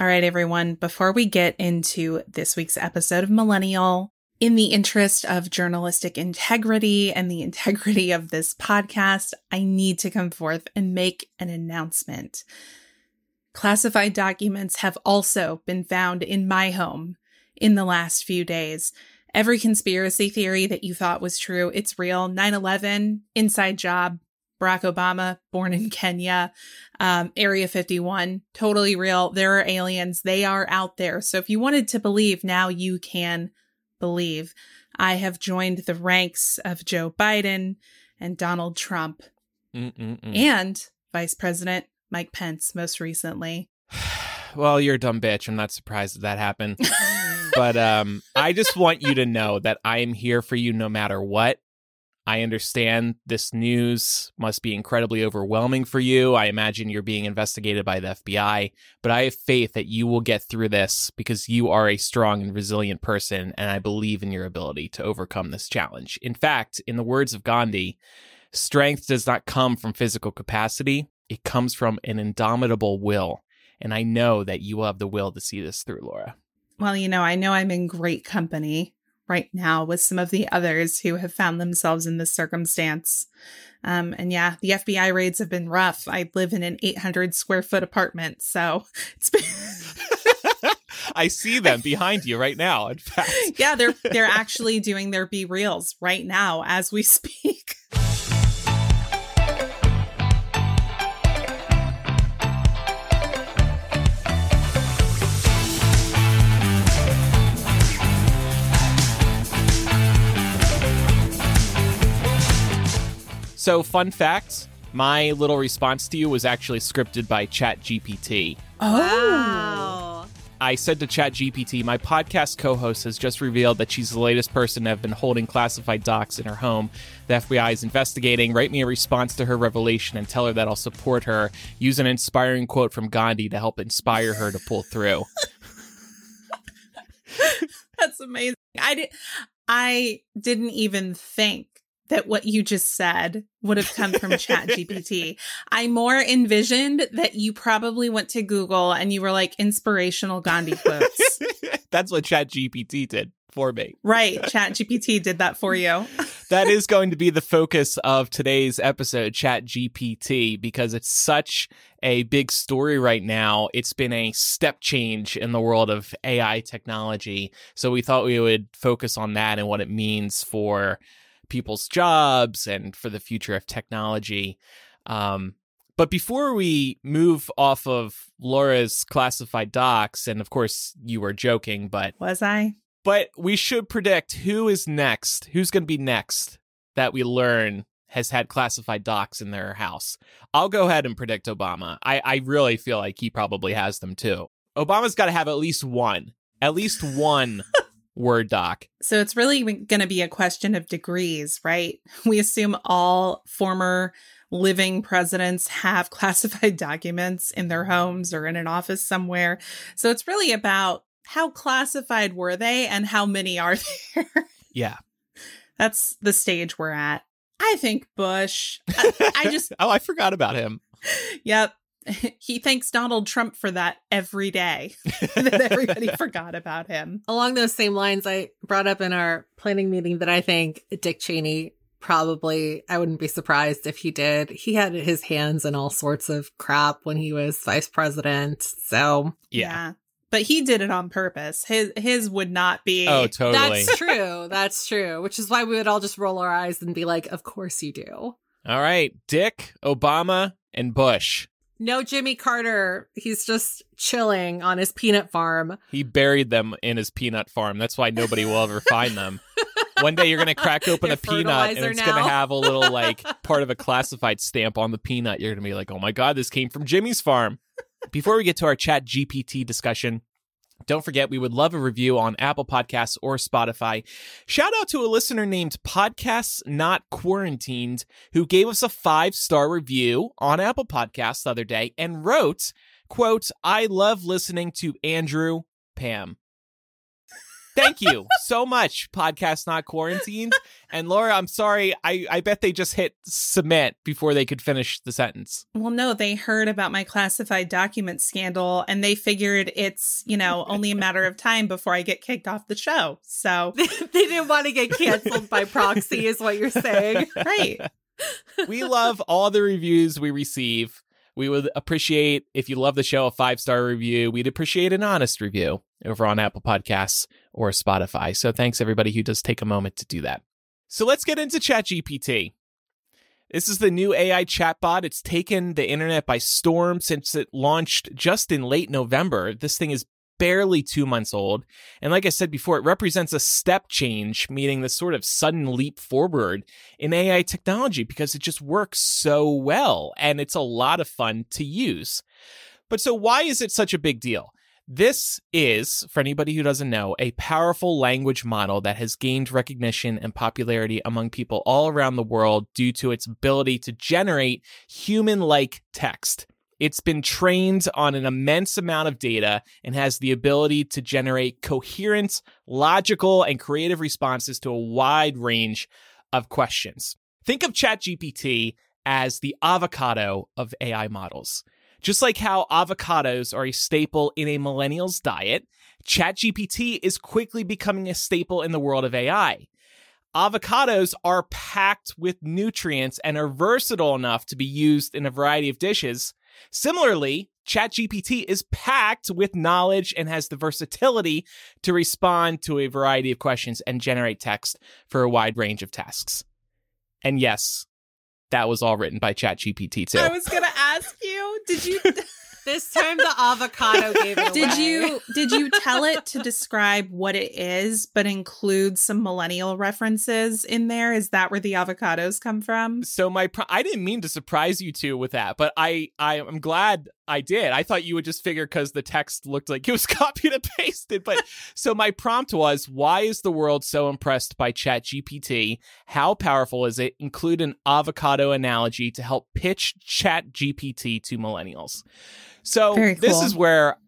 All right, everyone, before we get into this week's episode of Millennial, in the interest of journalistic integrity and the integrity of this podcast, I need to come forth and make an announcement. Classified documents have also been found in my home in the last few days. Every conspiracy theory that you thought was true, it's real. 9 11, inside job, Barack Obama, born in Kenya, um, Area 51, totally real. There are aliens. They are out there. So if you wanted to believe, now you can believe. I have joined the ranks of Joe Biden and Donald Trump Mm-mm-mm. and Vice President Mike Pence most recently. well, you're a dumb bitch. I'm not surprised that that happened. but um, I just want you to know that I am here for you no matter what. I understand this news must be incredibly overwhelming for you. I imagine you're being investigated by the FBI, but I have faith that you will get through this because you are a strong and resilient person, and I believe in your ability to overcome this challenge. In fact, in the words of Gandhi, strength does not come from physical capacity, it comes from an indomitable will. And I know that you will have the will to see this through, Laura. Well, you know, I know I'm in great company right now with some of the others who have found themselves in this circumstance. Um, and yeah, the FBI raids have been rough. I live in an 800 square foot apartment, so it's been. I see them behind you right now. In fact, yeah, they're they're actually doing their B reels right now as we speak. So, fun fact my little response to you was actually scripted by ChatGPT. Oh. Wow. I said to ChatGPT, my podcast co host has just revealed that she's the latest person to have been holding classified docs in her home. The FBI is investigating. Write me a response to her revelation and tell her that I'll support her. Use an inspiring quote from Gandhi to help inspire her to pull through. That's amazing. I did I didn't even think that what you just said would have come from chat gpt i more envisioned that you probably went to google and you were like inspirational gandhi quotes That's what chat gpt did for me. right chat gpt did that for you that is going to be the focus of today's episode, Chat GPT, because it's such a big story right now. It's been a step change in the world of AI technology. So we thought we would focus on that and what it means for people's jobs and for the future of technology. Um, but before we move off of Laura's classified docs, and of course you were joking, but was i but we should predict who is next. Who's going to be next that we learn has had classified docs in their house. I'll go ahead and predict Obama. I, I really feel like he probably has them too. Obama's got to have at least one, at least one Word doc. so it's really going to be a question of degrees right we assume all former living presidents have classified documents in their homes or in an office somewhere so it's really about how classified were they and how many are there Yeah. That's the stage we're at. I think Bush. I, I just, oh, I forgot about him. yep. He thanks Donald Trump for that every day. that everybody forgot about him. Along those same lines, I brought up in our planning meeting that I think Dick Cheney probably, I wouldn't be surprised if he did. He had his hands in all sorts of crap when he was vice president. So, Yeah. but he did it on purpose. His his would not be. Oh, totally. That's true. That's true. Which is why we would all just roll our eyes and be like, "Of course you do." All right, Dick, Obama, and Bush. No, Jimmy Carter. He's just chilling on his peanut farm. He buried them in his peanut farm. That's why nobody will ever find them. One day you're going to crack open They're a peanut and it's going to have a little like part of a classified stamp on the peanut. You're going to be like, "Oh my god, this came from Jimmy's farm." Before we get to our chat GPT discussion, don't forget we would love a review on Apple Podcasts or Spotify. Shout out to a listener named Podcasts Not Quarantined who gave us a 5-star review on Apple Podcasts the other day and wrote, quote, "I love listening to Andrew Pam." Thank you so much, Podcast Not Quarantined. And Laura, I'm sorry. I, I bet they just hit submit before they could finish the sentence. Well, no, they heard about my classified document scandal and they figured it's, you know, only a matter of time before I get kicked off the show. So, they didn't want to get canceled by proxy, is what you're saying. right. we love all the reviews we receive. We would appreciate if you love the show a five star review. We'd appreciate an honest review over on Apple Podcasts or Spotify. So thanks everybody who does take a moment to do that. So let's get into ChatGPT. This is the new AI chatbot. It's taken the internet by storm since it launched just in late November. This thing is barely two months old. And like I said before, it represents a step change, meaning this sort of sudden leap forward in AI technology because it just works so well and it's a lot of fun to use. But so why is it such a big deal? This is, for anybody who doesn't know, a powerful language model that has gained recognition and popularity among people all around the world due to its ability to generate human like text. It's been trained on an immense amount of data and has the ability to generate coherent, logical, and creative responses to a wide range of questions. Think of ChatGPT as the avocado of AI models. Just like how avocados are a staple in a millennial's diet, ChatGPT is quickly becoming a staple in the world of AI. Avocados are packed with nutrients and are versatile enough to be used in a variety of dishes. Similarly, ChatGPT is packed with knowledge and has the versatility to respond to a variety of questions and generate text for a wide range of tasks. And yes, that was all written by ChatGPT too. I was going to ask you, did you This time the avocado gave it did away. you did you tell it to describe what it is but include some millennial references in there? Is that where the avocados come from? so my pro- I didn't mean to surprise you two with that, but I I am glad I did. I thought you would just figure because the text looked like it was copied and pasted. But so my prompt was, why is the world so impressed by ChatGPT? How powerful is it? Include an avocado analogy to help pitch ChatGPT to millennials. So Very this is where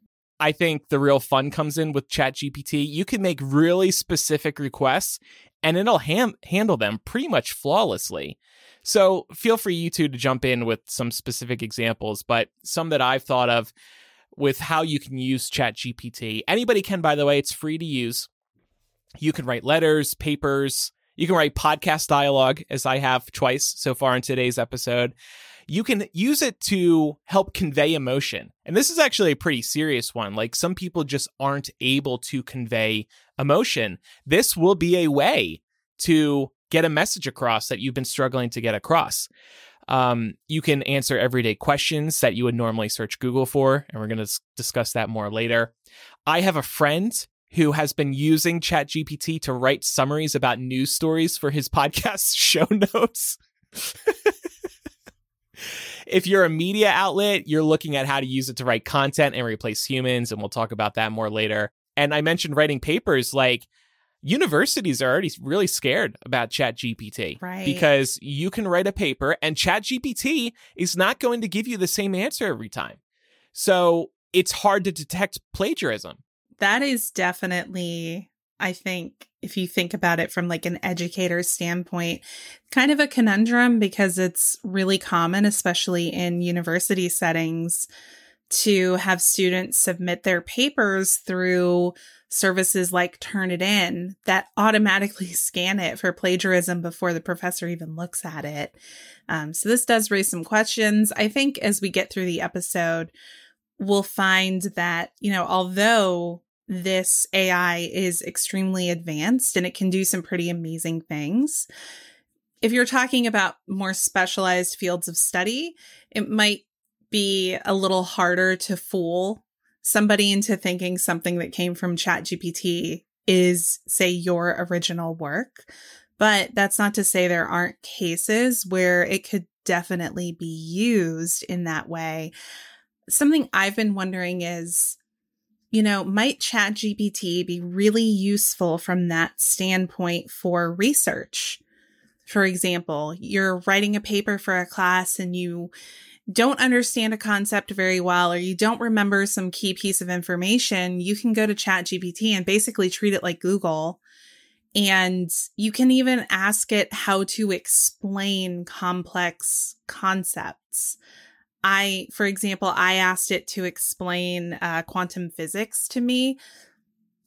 I think the real fun comes in with ChatGPT. You can make really specific requests and it'll ham- handle them pretty much flawlessly. So feel free you two to jump in with some specific examples, but some that I've thought of with how you can use ChatGPT. Anybody can, by the way, it's free to use. You can write letters, papers, you can write podcast dialogue, as I have twice so far in today's episode. You can use it to help convey emotion. And this is actually a pretty serious one. Like some people just aren't able to convey emotion. This will be a way to get a message across that you've been struggling to get across. Um, you can answer everyday questions that you would normally search Google for, and we're going to discuss that more later. I have a friend who has been using ChatGPT to write summaries about news stories for his podcast show notes. if you're a media outlet, you're looking at how to use it to write content and replace humans, and we'll talk about that more later. And I mentioned writing papers like universities are already really scared about ChatGPT. Right. Because you can write a paper and ChatGPT is not going to give you the same answer every time. So it's hard to detect plagiarism. That is definitely, I think, if you think about it from like an educator's standpoint, kind of a conundrum because it's really common, especially in university settings, to have students submit their papers through services like Turnitin that automatically scan it for plagiarism before the professor even looks at it. Um, so this does raise some questions. I think as we get through the episode, we'll find that, you know, although this AI is extremely advanced and it can do some pretty amazing things, if you're talking about more specialized fields of study, it might be a little harder to fool somebody into thinking something that came from ChatGPT is, say, your original work. But that's not to say there aren't cases where it could definitely be used in that way. Something I've been wondering is, you know, might ChatGPT be really useful from that standpoint for research? For example, you're writing a paper for a class and you don't understand a concept very well or you don't remember some key piece of information, you can go to ChatGPT and basically treat it like Google. And you can even ask it how to explain complex concepts. I, for example, I asked it to explain uh, quantum physics to me.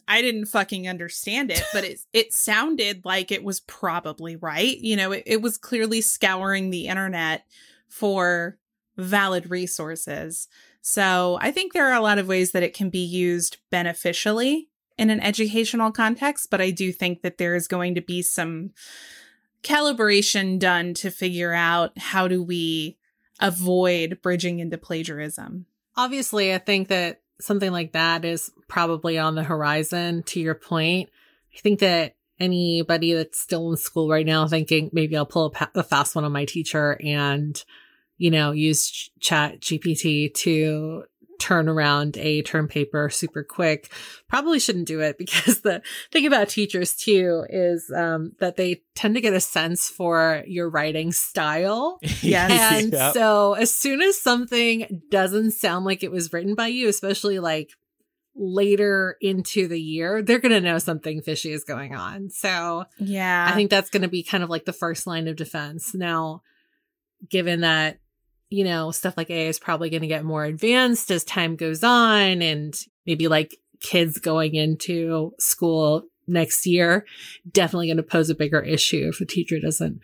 I didn't fucking understand it, but it it sounded like it was probably right. You know, it, it was clearly scouring the internet for valid resources. So I think there are a lot of ways that it can be used beneficially in an educational context, but I do think that there is going to be some calibration done to figure out how do we avoid bridging into plagiarism. Obviously, I think that something like that is probably on the horizon to your point. I think that anybody that's still in school right now thinking maybe I'll pull a, pa- a fast one on my teacher and you know, use chat GPT to turn around a term paper super quick probably shouldn't do it because the thing about teachers too is um, that they tend to get a sense for your writing style yes and Yep. so as soon as something doesn't sound like it was written by you especially like later into the year they're going to know something fishy is going on so Yeah. I think that's going to be kind of like the first line of defense. Now, given that, you know, stuff like AI is probably going to get more advanced as time goes on and maybe like kids going into school next year, definitely going to pose a bigger issue if a teacher doesn't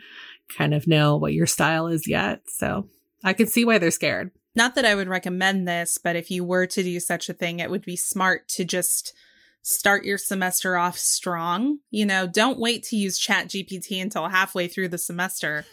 kind of know what your style is yet. So I can see why they're scared. Not that I would recommend this, but if you were to do such a thing, it would be smart to just start your semester off strong. You know, don't wait to use Chat GPT until halfway through the semester.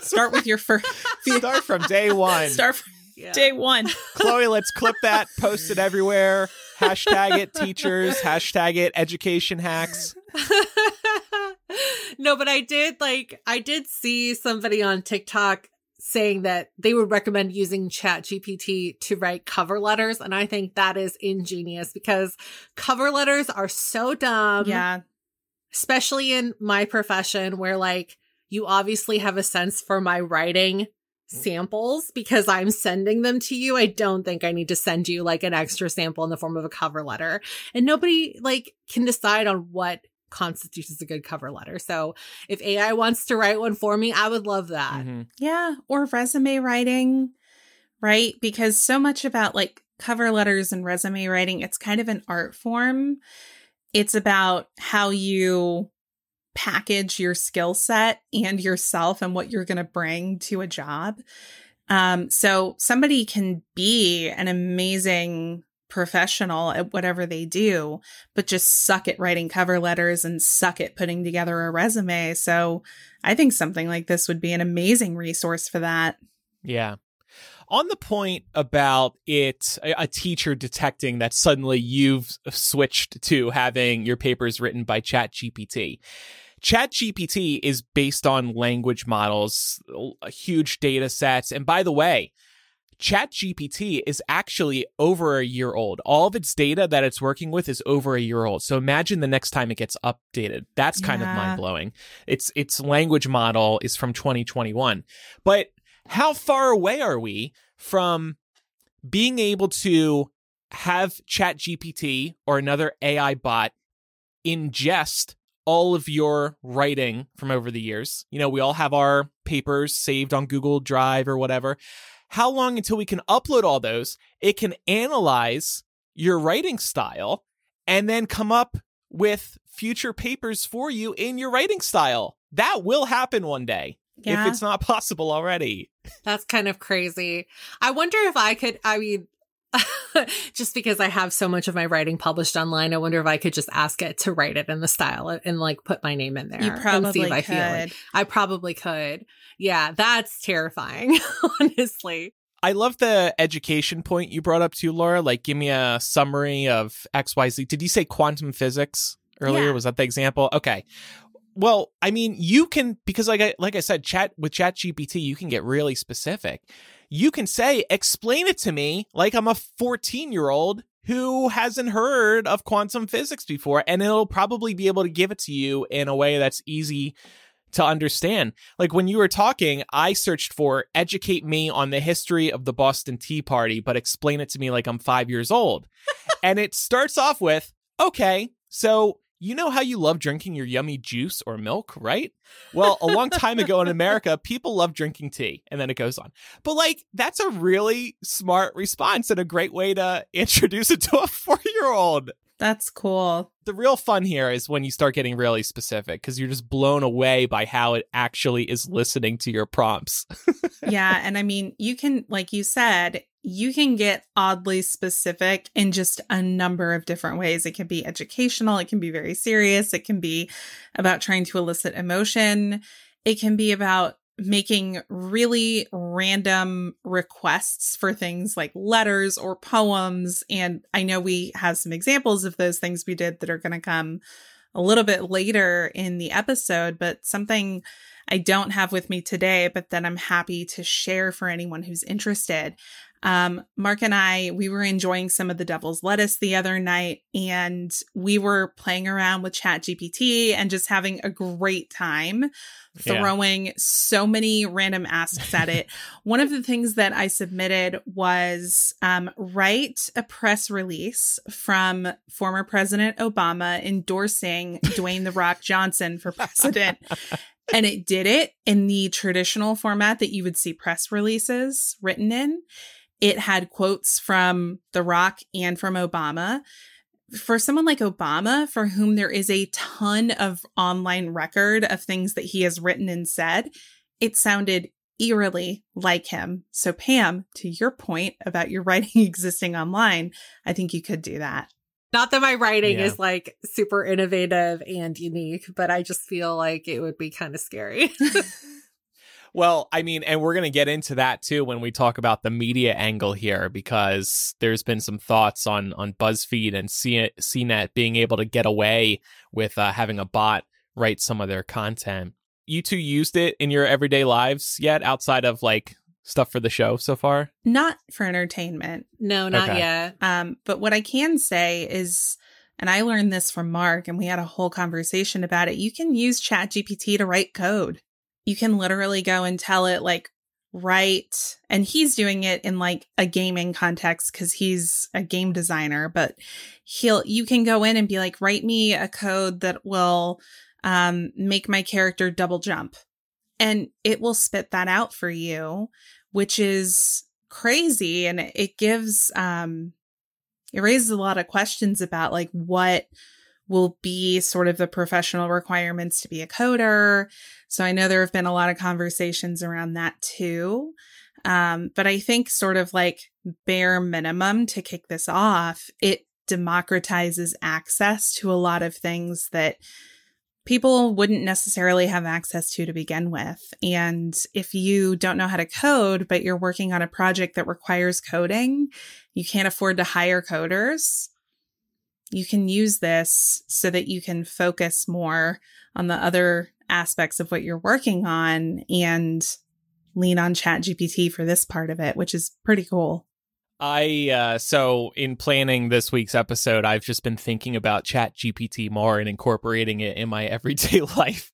Start with your first Start from day one. start from Yeah. day one. Chloe, let's clip that, post it everywhere. Hashtag it teachers, hashtag it education hacks. no, but I did like I did see somebody on TikTok saying that they would recommend using Chat GPT to write cover letters. And I think that is ingenious because cover letters are so dumb. yeah. Especially in my profession where like you obviously have a sense for my writing samples because I'm sending them to you. I don't think I need to send you like an extra sample in the form of a cover letter. And nobody like can decide on what constitutes as a good cover letter. So if AI wants to write one for me, I would love that. Mhm. Yeah. Or resume writing, right? Because so much about like cover letters and resume writing, it's kind of an art form. It's about how you package your skill set and yourself and what you're going to bring to a job. Um, so somebody can be an amazing professional at whatever they do, but just suck at writing cover letters and suck at putting together a resume. So I think something like this would be an amazing resource for that. Yeah. On the point about it, a, teacher detecting that suddenly you've switched to having your papers written by ChatGPT. ChatGPT is based on language models, huge data sets. And by the way, ChatGPT is actually over a year old. All of its data that it's working with is over a year old. So imagine the next time it gets updated. That's kind of mind blowing. Its its language model is from 2021. But how far away are we from being able to have ChatGPT or another AI bot ingest all of your writing from over the years? You know, we all have our papers saved on Google Drive or whatever. How long until we can upload all those? It can analyze your writing style and then come up with future papers for you in your writing style. That will happen one day Yeah. if it's not possible already. That's kind of crazy. I wonder if I could, I mean, just because I have so much of my writing published online, I wonder if I could just ask it to write it in the style and like put my name in there. You probably and see if I could. feel it. I probably could. Yeah, that's terrifying, honestly. I love the education point you brought up too, Laura. Like, give me a summary of XYZ. Did you say quantum physics earlier? Yeah. Was that the example? Okay. Well, I mean, you can because like I like I said, chat with Chat GPT, you can get really specific. You can say, explain it to me like I'm a 14 year old who hasn't heard of quantum physics before, and it'll probably be able to give it to you in a way that's easy to understand. Like when you were talking, I searched for educate me on the history of the Boston Tea Party, but explain it to me like I'm five years old. and it starts off with, okay, so you know how you love drinking your yummy juice or milk, right? Well, a long time ago in America, people love drinking tea. And then it goes on. But like, that's a really smart response and a great way to introduce it to a four year old. That's cool. The real fun here is when you start getting really specific because you're just blown away by how it actually is listening to your prompts. yeah. And I mean, you can, like you said, you can get oddly specific in just a number of different ways. It can be educational, it can be very serious, it can be about trying to elicit emotion, it can be about making really random requests for things like letters or poems. And I know we have some examples of those things we did that are going to come a little bit later in the episode, but something I don't have with me today, but that I'm happy to share for anyone who's interested. Um, Mark and I, we were enjoying some of the devil's lettuce the other night and we were playing around with Chat GPT and just having a great time Yeah. throwing so many random asks at it. One of the things that I submitted was um, write a press release from former President Obama endorsing Dwayne The Rock Johnson for president. and it did it in the traditional format that you would see press releases written in. It had quotes from The Rock and from Obama. For someone like Obama, for whom there is a ton of online record of things that he has written and said, it sounded eerily like him. So, Pam, to your point about your writing existing online, I think you could do that. Not that my writing Yeah. is like super innovative and unique, but I just feel like it would be kind of scary. Well, I mean, and we're going to get into that too when we talk about the media angle here, because there's been some thoughts on on BuzzFeed and C- CNET being able to get away with uh, having a bot write some of their content. You two used it in your everyday lives yet, outside of like stuff for the show so far? Not for entertainment, no, not Okay. yet. Um, but what I can say is, and I learned this from Mark, and we had a whole conversation about it. You can use ChatGPT to write code. You can literally go and tell it, like, write, and he's doing it in like a gaming context because he's a game designer, but he'll, you can go in and be like, write me a code that will um, make my character double jump. And it will spit that out for you, which is crazy. And it- it gives, um, it raises a lot of questions about like what will be sort of the professional requirements to be a coder. So I know there have been a lot of conversations around that too. Um, but I think sort of like bare minimum to kick this off, it democratizes access to a lot of things that people wouldn't necessarily have access to to begin with. And if you don't know how to code, but you're working on a project that requires coding, you can't afford to hire coders. You can use this so that you can focus more on the other aspects of what you're working on and lean on ChatGPT for this part of it, which is pretty cool. I uh so in planning this week's episode, I've just been thinking about Chat GPT more and incorporating it in my everyday life.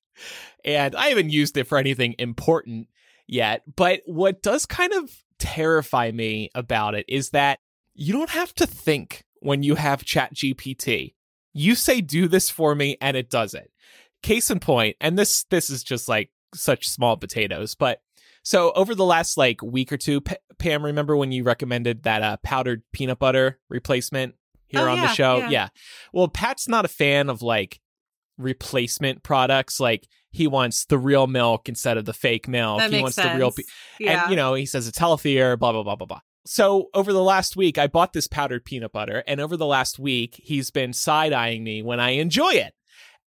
And I haven't used it for anything important yet, but what does kind of terrify me about it is that you don't have to think when you have ChatGPT. You say do this for me and it does it. Case in point, and this this is just like such small potatoes, but so over the last like week or two, P- Pam, remember when you recommended that uh, powdered peanut butter replacement here Oh, on the yeah, show? yeah. Well, Pat's not a fan of like replacement products. Like he wants the real milk instead of the fake milk. That he wants sense. the real. Pe- yeah. And you know, he says it's healthier. Blah blah blah blah blah. So over the last week, I bought this powdered peanut butter, and over the last week, he's been side eyeing me when I enjoy it.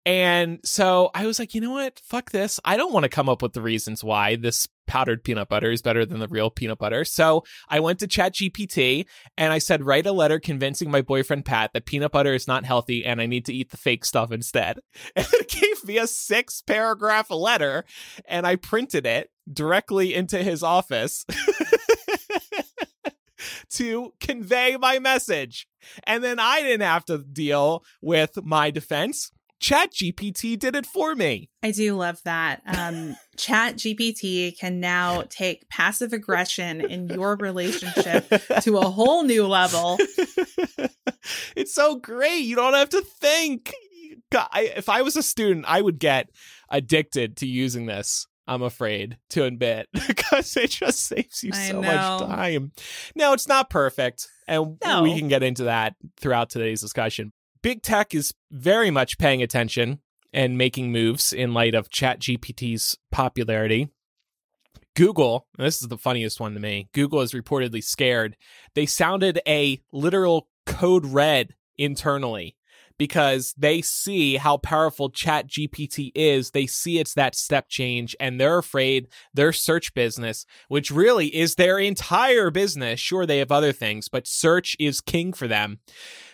And so I was like, you know what? Fuck this. I don't want to come up with the reasons why this powdered peanut butter is better than the real peanut butter. So I went to ChatGPT and I said, write a letter convincing my boyfriend Pat that peanut butter is not healthy and I need to eat the fake stuff instead. And it gave me a six paragraph letter and I printed it directly into his office. to convey my message. And then I didn't have to deal with my defense. Chat GPT did it for me. I do love that. Um, Chat GPT can now take passive aggression in your relationship to a whole new level. it's so great. You don't have to think. God, I, if I was a student, I would get addicted to using this. I'm afraid to admit because it just saves you I so know. much time. No, it's not perfect, and No. we can get into that throughout today's discussion. Big tech is very much paying attention and making moves in light of ChatGPT's popularity. Google, and this is the funniest one to me. Google is reportedly scared. They sounded a literal code red internally because they see how powerful chat gpt is. They see it's that step change and they're afraid their search business which really is their entire business. Sure they have other things but search is king for them.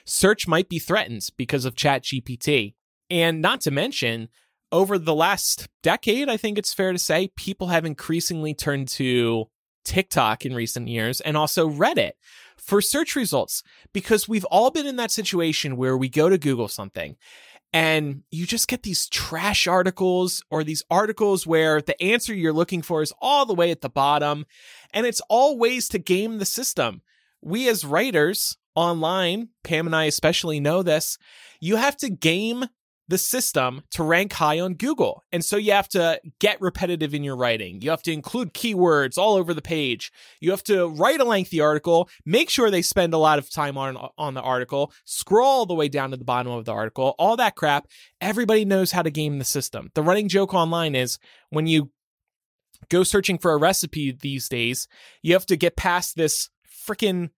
Search might be threatened because of chat gpt and not to mention over the last decade i think it's fair to say people have increasingly turned to tiktok in recent years and also reddit for search results because we've all been in that situation where we go to Google something and you just get these trash articles or these articles where the answer you're looking for is all the way at the bottom and it's all ways to game the system. We as writers online, Pam and I especially know this, you have to game the system to rank high on Google. And so you have to get repetitive in your writing. You have to include keywords all over the page. You have to write a lengthy article, make sure they spend a lot of time on on the article, scroll all the way down to the bottom of the article, all that crap. Everybody knows how to game the system. The running joke online is when you go searching for a recipe these days, you have to get past this freaking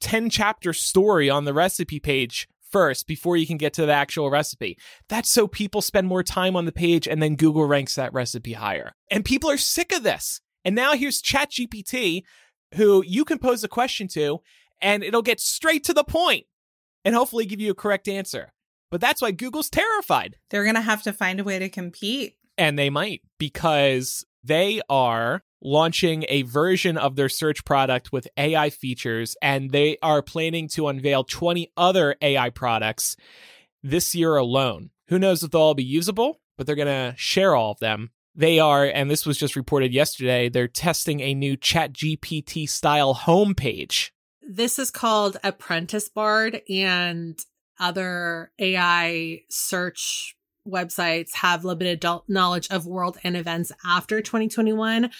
10 chapter story on the recipe page first before you can get to the actual recipe. That's so people spend more time on the page and then Google ranks that recipe higher. And people are sick of this. And now here's ChatGPT, who you can pose a question to, and it'll get straight to the point and hopefully give you a correct answer. But that's why Google's terrified. They're going to have to find a way to compete. And they might because they are launching a version of their search product with AI features, and they are planning to unveil 20 other AI products this year alone. Who knows if they'll all be usable, but they're going to share all of them. They are, and this was just reported yesterday, they're testing a new ChatGPT style homepage. This is called Apprentice Bard, and other AI search websites have limited knowledge of world and events after 2021,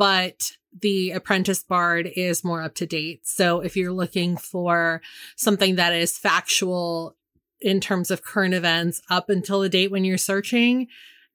but the Apprentice Bard is more up to date. So if you're looking for something that is factual in terms of current events up until the date when you're searching,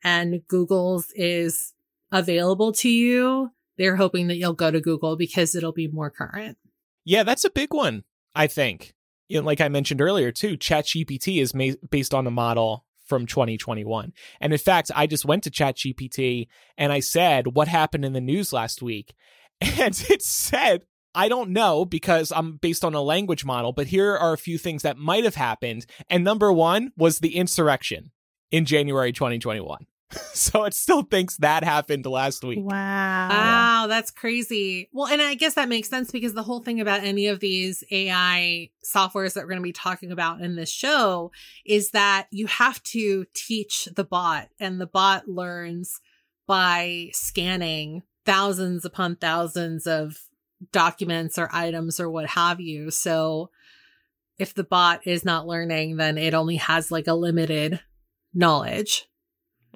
and Google's is available to you, they're hoping that you'll go to Google because it'll be more current. Yeah, that's a big one, I think. You know, like I mentioned earlier, too, ChatGPT is ma- based on a model from 2021. And in fact, I just went to ChatGPT and I said, What happened in the news last week? And it said, I don't know because I'm based on a language model, but here are a few things that might have happened. And number one was the insurrection in January 2021. so it still thinks that happened last week. Wow. Wow, that's crazy. Well, and I guess that makes sense because the whole thing about any of these AI softwares that we're going to be talking about in this show is that you have to teach the bot, and the bot learns by scanning thousands upon thousands of documents or items or what have you. So if the bot is not learning, then it only has like a limited knowledge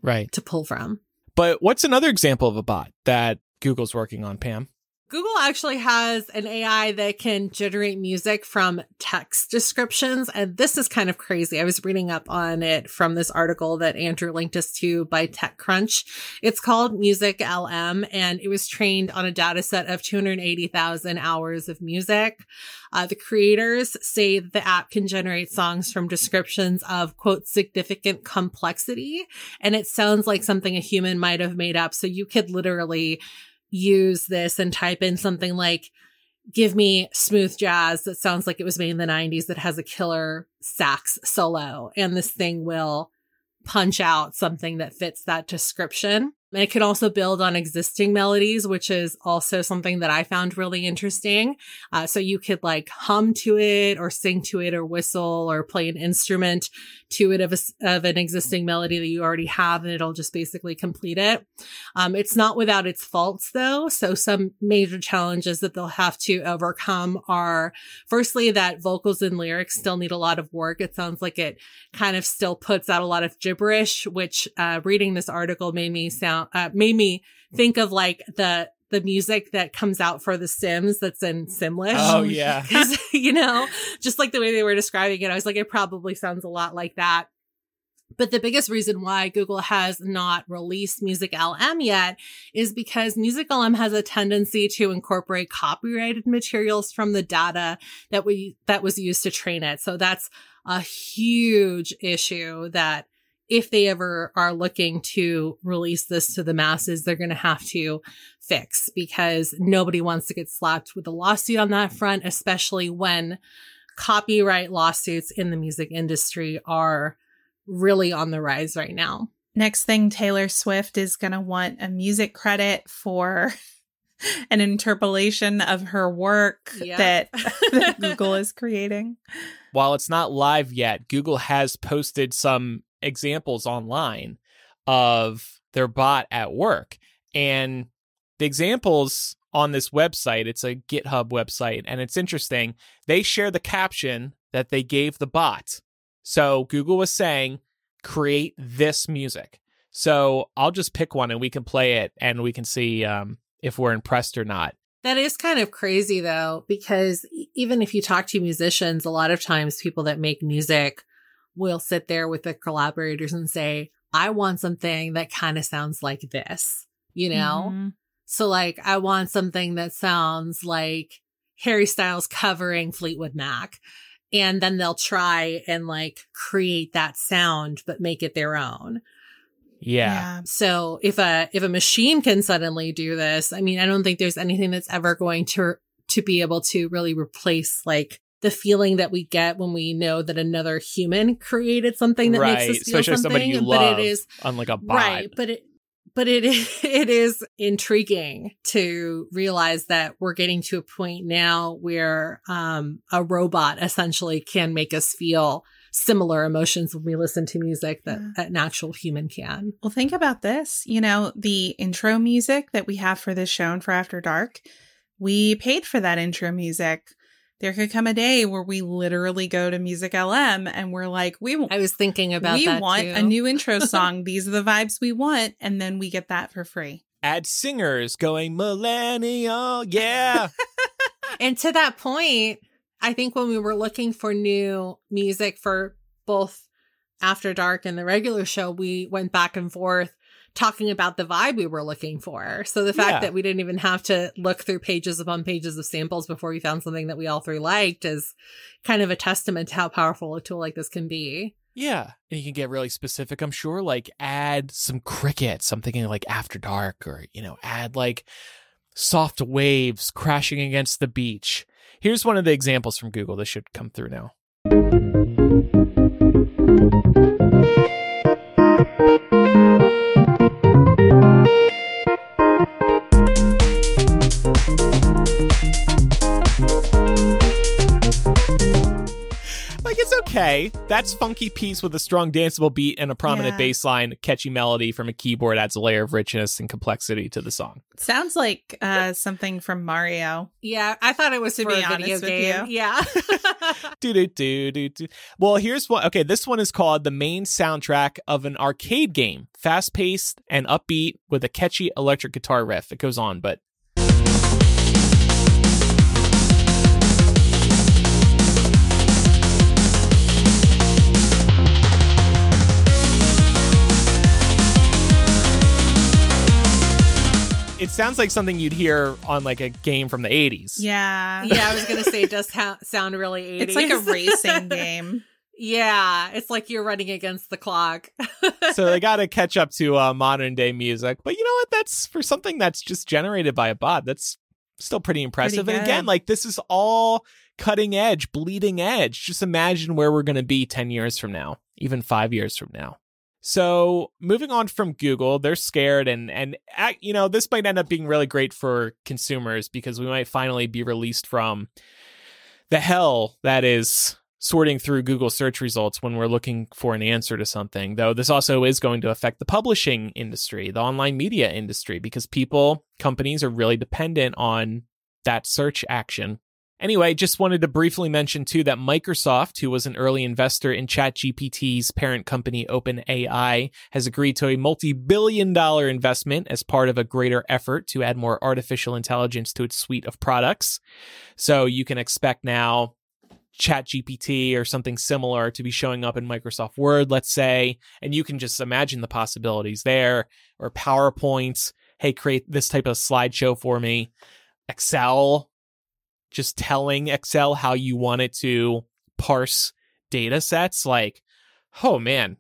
Right. to pull from. But what's another example of a bot that Google's working on, Pam? Google actually has an AI that can generate music from text descriptions. And this is kind of crazy. I was reading up on it from this article that Andrew linked us to by TechCrunch. It's called Music LM and it was trained on a data set of 280,000 hours of music. Uh, the creators say the app can generate songs from descriptions of quote significant complexity. And it sounds like something a human might have made up. So you could literally use this and type in something like, give me smooth jazz that sounds like it was made in the 90s that has a killer sax solo. And this thing will punch out something that fits that description. And it can also build on existing melodies, which is also something that I found really interesting. Uh, so you could like hum to it or sing to it or whistle or play an instrument to it of, a, of an existing melody that you already have and it'll just basically complete it. Um, it's not without its faults though. So some major challenges that they'll have to overcome are firstly that vocals and lyrics still need a lot of work. It sounds like it kind of still puts out a lot of gibberish, which uh, reading this article made me sound uh, made me think of like the the music that comes out for The Sims that's in Simlish. Oh yeah, you know, just like the way they were describing it, I was like, it probably sounds a lot like that. But the biggest reason why Google has not released Music LM yet is because Music LM has a tendency to incorporate copyrighted materials from the data that we that was used to train it. So that's a huge issue that if they ever are looking to release this to the masses, they're going to have to fix because nobody wants to get slapped with a lawsuit on that front, especially when copyright lawsuits in the music industry are really on the rise right now. Next thing, Taylor Swift is going to want a music credit for an interpolation of her work that, that Google is creating. While it's not live yet, Google has posted some examples online of their bot at work. And the examples on this website, it's a GitHub website, and it's interesting. They share the caption that they gave the bot. So Google was saying, create this music. So I'll just pick one and we can play it and we can see um, if we're impressed or not. That is kind of crazy though, because even if you talk to musicians, a lot of times people that make music will sit there with the collaborators and say, I want something that kind of sounds like this, you know? Mm-hmm. So like, I want something that sounds like Harry Styles covering Fleetwood Mac. And then they'll try and like create that sound, but make it their own. Yeah. yeah. So if a, if a machine can suddenly do this, I mean, I don't think there's anything that's ever going to, to be able to really replace like the feeling that we get when we know that another human created something that right. makes us feel Especially something. you but love, it is unlike a bot. right. But it but it it is intriguing to realize that we're getting to a point now where um, a robot essentially can make us feel similar emotions when we listen to music that yeah. an actual human can. Well, think about this. You know, the intro music that we have for this show and for After Dark, we paid for that intro music there could come a day where we literally go to Music LM and we're like, we I was thinking about we want too. a new intro song. These are the vibes we want, and then we get that for free. Add singers going millennial, yeah. and to that point, I think when we were looking for new music for both After Dark and the regular show, we went back and forth talking about the vibe we were looking for. So the fact yeah. that we didn't even have to look through pages upon pages of samples before we found something that we all three liked is kind of a testament to how powerful a tool like this can be. Yeah. And you can get really specific, I'm sure, like add some crickets, I'm thinking like after dark, or, you know, add like soft waves crashing against the beach. Here's one of the examples from Google. This should come through now. Okay. That's funky piece with a strong danceable beat and a prominent yeah. bass line, catchy melody from a keyboard adds a layer of richness and complexity to the song. Sounds like uh, something from Mario. Yeah, I thought it was to be a video game. Yeah. do do do do do. Well, here's one. Okay, this one is called the main soundtrack of an arcade game, fast paced and upbeat with a catchy electric guitar riff. It goes on, but sounds like something you'd hear on like a game from the 80s. Yeah. Yeah, I was gonna say it does ha- sound really 80s. It's like a racing game. yeah, it's like you're running against the clock. so they got to catch up to uh, modern day music. But you know what? That's for something that's just generated by a bot. That's still pretty impressive. Pretty and again, like this is all cutting edge, bleeding edge. Just imagine where we're going to be 10 years from now, even five years from now. So moving on from Google, they're scared and and you know this might end up being really great for consumers because we might finally be released from the hell that is sorting through Google search results when we're looking for an answer to something. Though this also is going to affect the publishing industry, the online media industry because people, companies are really dependent on that search action Anyway, just wanted to briefly mention too that Microsoft, who was an early investor in ChatGPT's parent company OpenAI, has agreed to a multi billion dollar investment as part of a greater effort to add more artificial intelligence to its suite of products. So you can expect now ChatGPT or something similar to be showing up in Microsoft Word, let's say, and you can just imagine the possibilities there, or PowerPoints. Hey, create this type of slideshow for me. Excel, just telling Excel how you want it to parse data sets. Like, oh man,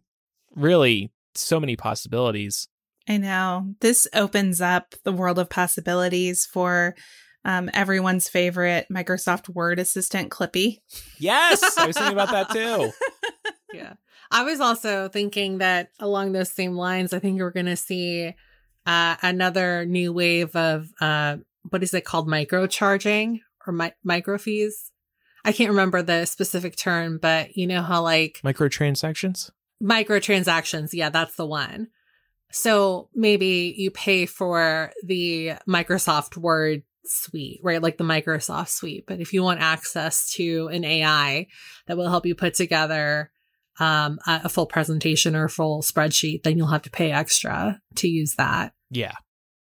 really so many possibilities. I know. This opens up the world of possibilities for um, everyone's favorite Microsoft Word assistant, Clippy. Yes, I was thinking about that too. yeah. I was also thinking that along those same lines, I think we're going to see uh, another new wave of uh, what is it called? Microcharging or mi- micro fees. I can't remember the specific term, but you know how like Microtransactions? microtransactions. Yeah, that's the one. So maybe you pay for the Microsoft Word suite, right? Like the Microsoft suite. But if you want access to an AI that will help you put together um, a, a full presentation or full spreadsheet, then you'll have to pay extra to use that. Yeah.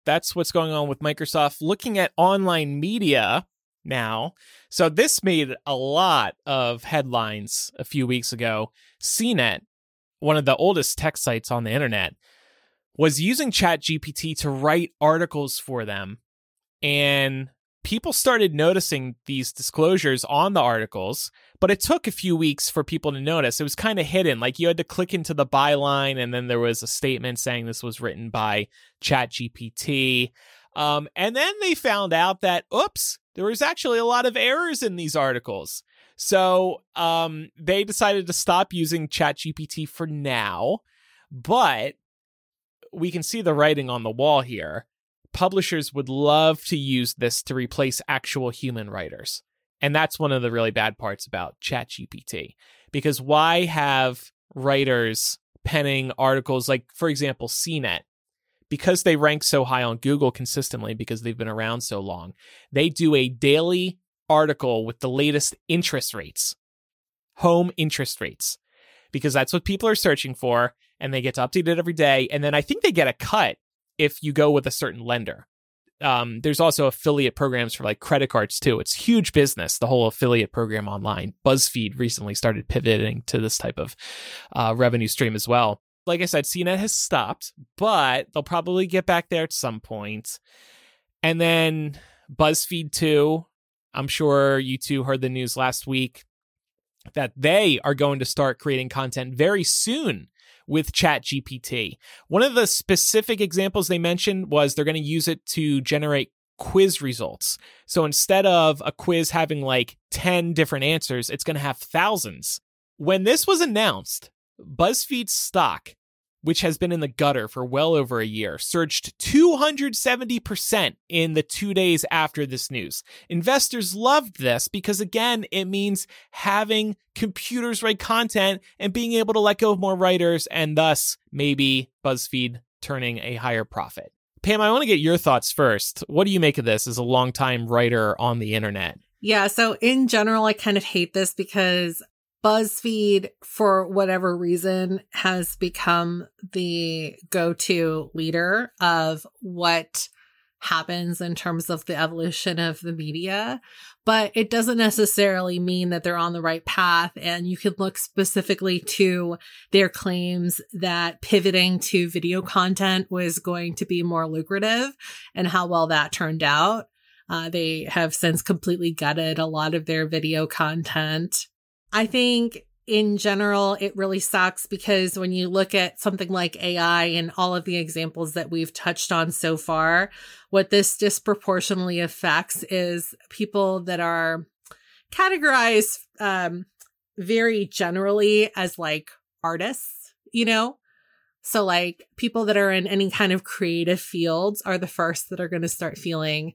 That's what's going on with Microsoft. Looking at online media now. So this made a lot of headlines a few weeks ago. CNET, one of the oldest tech sites on the internet, was using ChatGPT to write articles for them. And people started noticing these disclosures on the articles, but it took a few weeks for people to notice. It was kind of hidden. Like you had to click into the byline, and then there was a statement saying this was written by ChatGPT. Um, and then they found out that, oops, there was actually a lot of errors in these articles. So um, they decided to stop using ChatGPT for now, but we can see the writing on the wall here. Publishers would love to use this to replace actual human writers. And that's one of the really bad parts about ChatGPT. Because why have writers penning articles like, for example, CNET? Because they rank so high on Google consistently because they've been around so long, they do a daily article with the latest interest rates, home interest rates, because that's what people are searching for. And they get to update it every day. And then I think they get a cut if you go with a certain lender. Um, there's also affiliate programs for like credit cards too. It's huge business, the whole affiliate program online. BuzzFeed recently started pivoting to this type of uh, revenue stream as well. Like I said, CNET has stopped, but they'll probably get back there at some point. And then BuzzFeed too. I'm sure you two heard the news last week that they are going to start creating content very soon with ChatGPT. One of the specific examples they mentioned was they're going to use it to generate quiz results. So instead of a quiz having like 10 different answers, it's going to have thousands. When this was announced, BuzzFeed's stock, which has been in the gutter for well over a year, surged 270% in the two days after this news. Investors loved this because, again, it means having computers write content and being able to let go of more writers and thus maybe BuzzFeed turning a higher profit. Pam, I want to get your thoughts first. What do you make of this as a longtime writer on the internet? Yeah. So in general, I kind of hate this because BuzzFeed, for whatever reason, has become the go to leader of what happens in terms of the evolution of the media, but it doesn't necessarily mean that they're on the right path. And you can look specifically to their claims that pivoting to video content was going to be more lucrative and how well that turned out. Uh, they have since completely gutted a lot of their video content. I think in general, it really sucks because when you look at something like AI and all of the examples that we've touched on so far, what this disproportionately affects is people that are categorized um, very generally as like artists, you know? So, like, people that are in any kind of creative fields are the first that are going to start feeling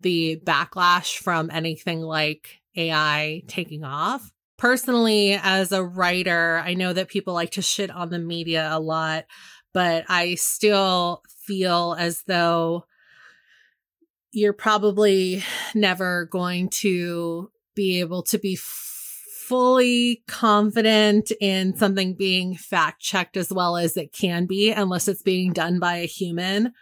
the backlash from anything like AI taking off personally as a writer i know that people like to shit on the media a lot but i still feel as though you're probably never going to be able to be fully confident in something being fact checked as well as it can be unless it's being done by a human.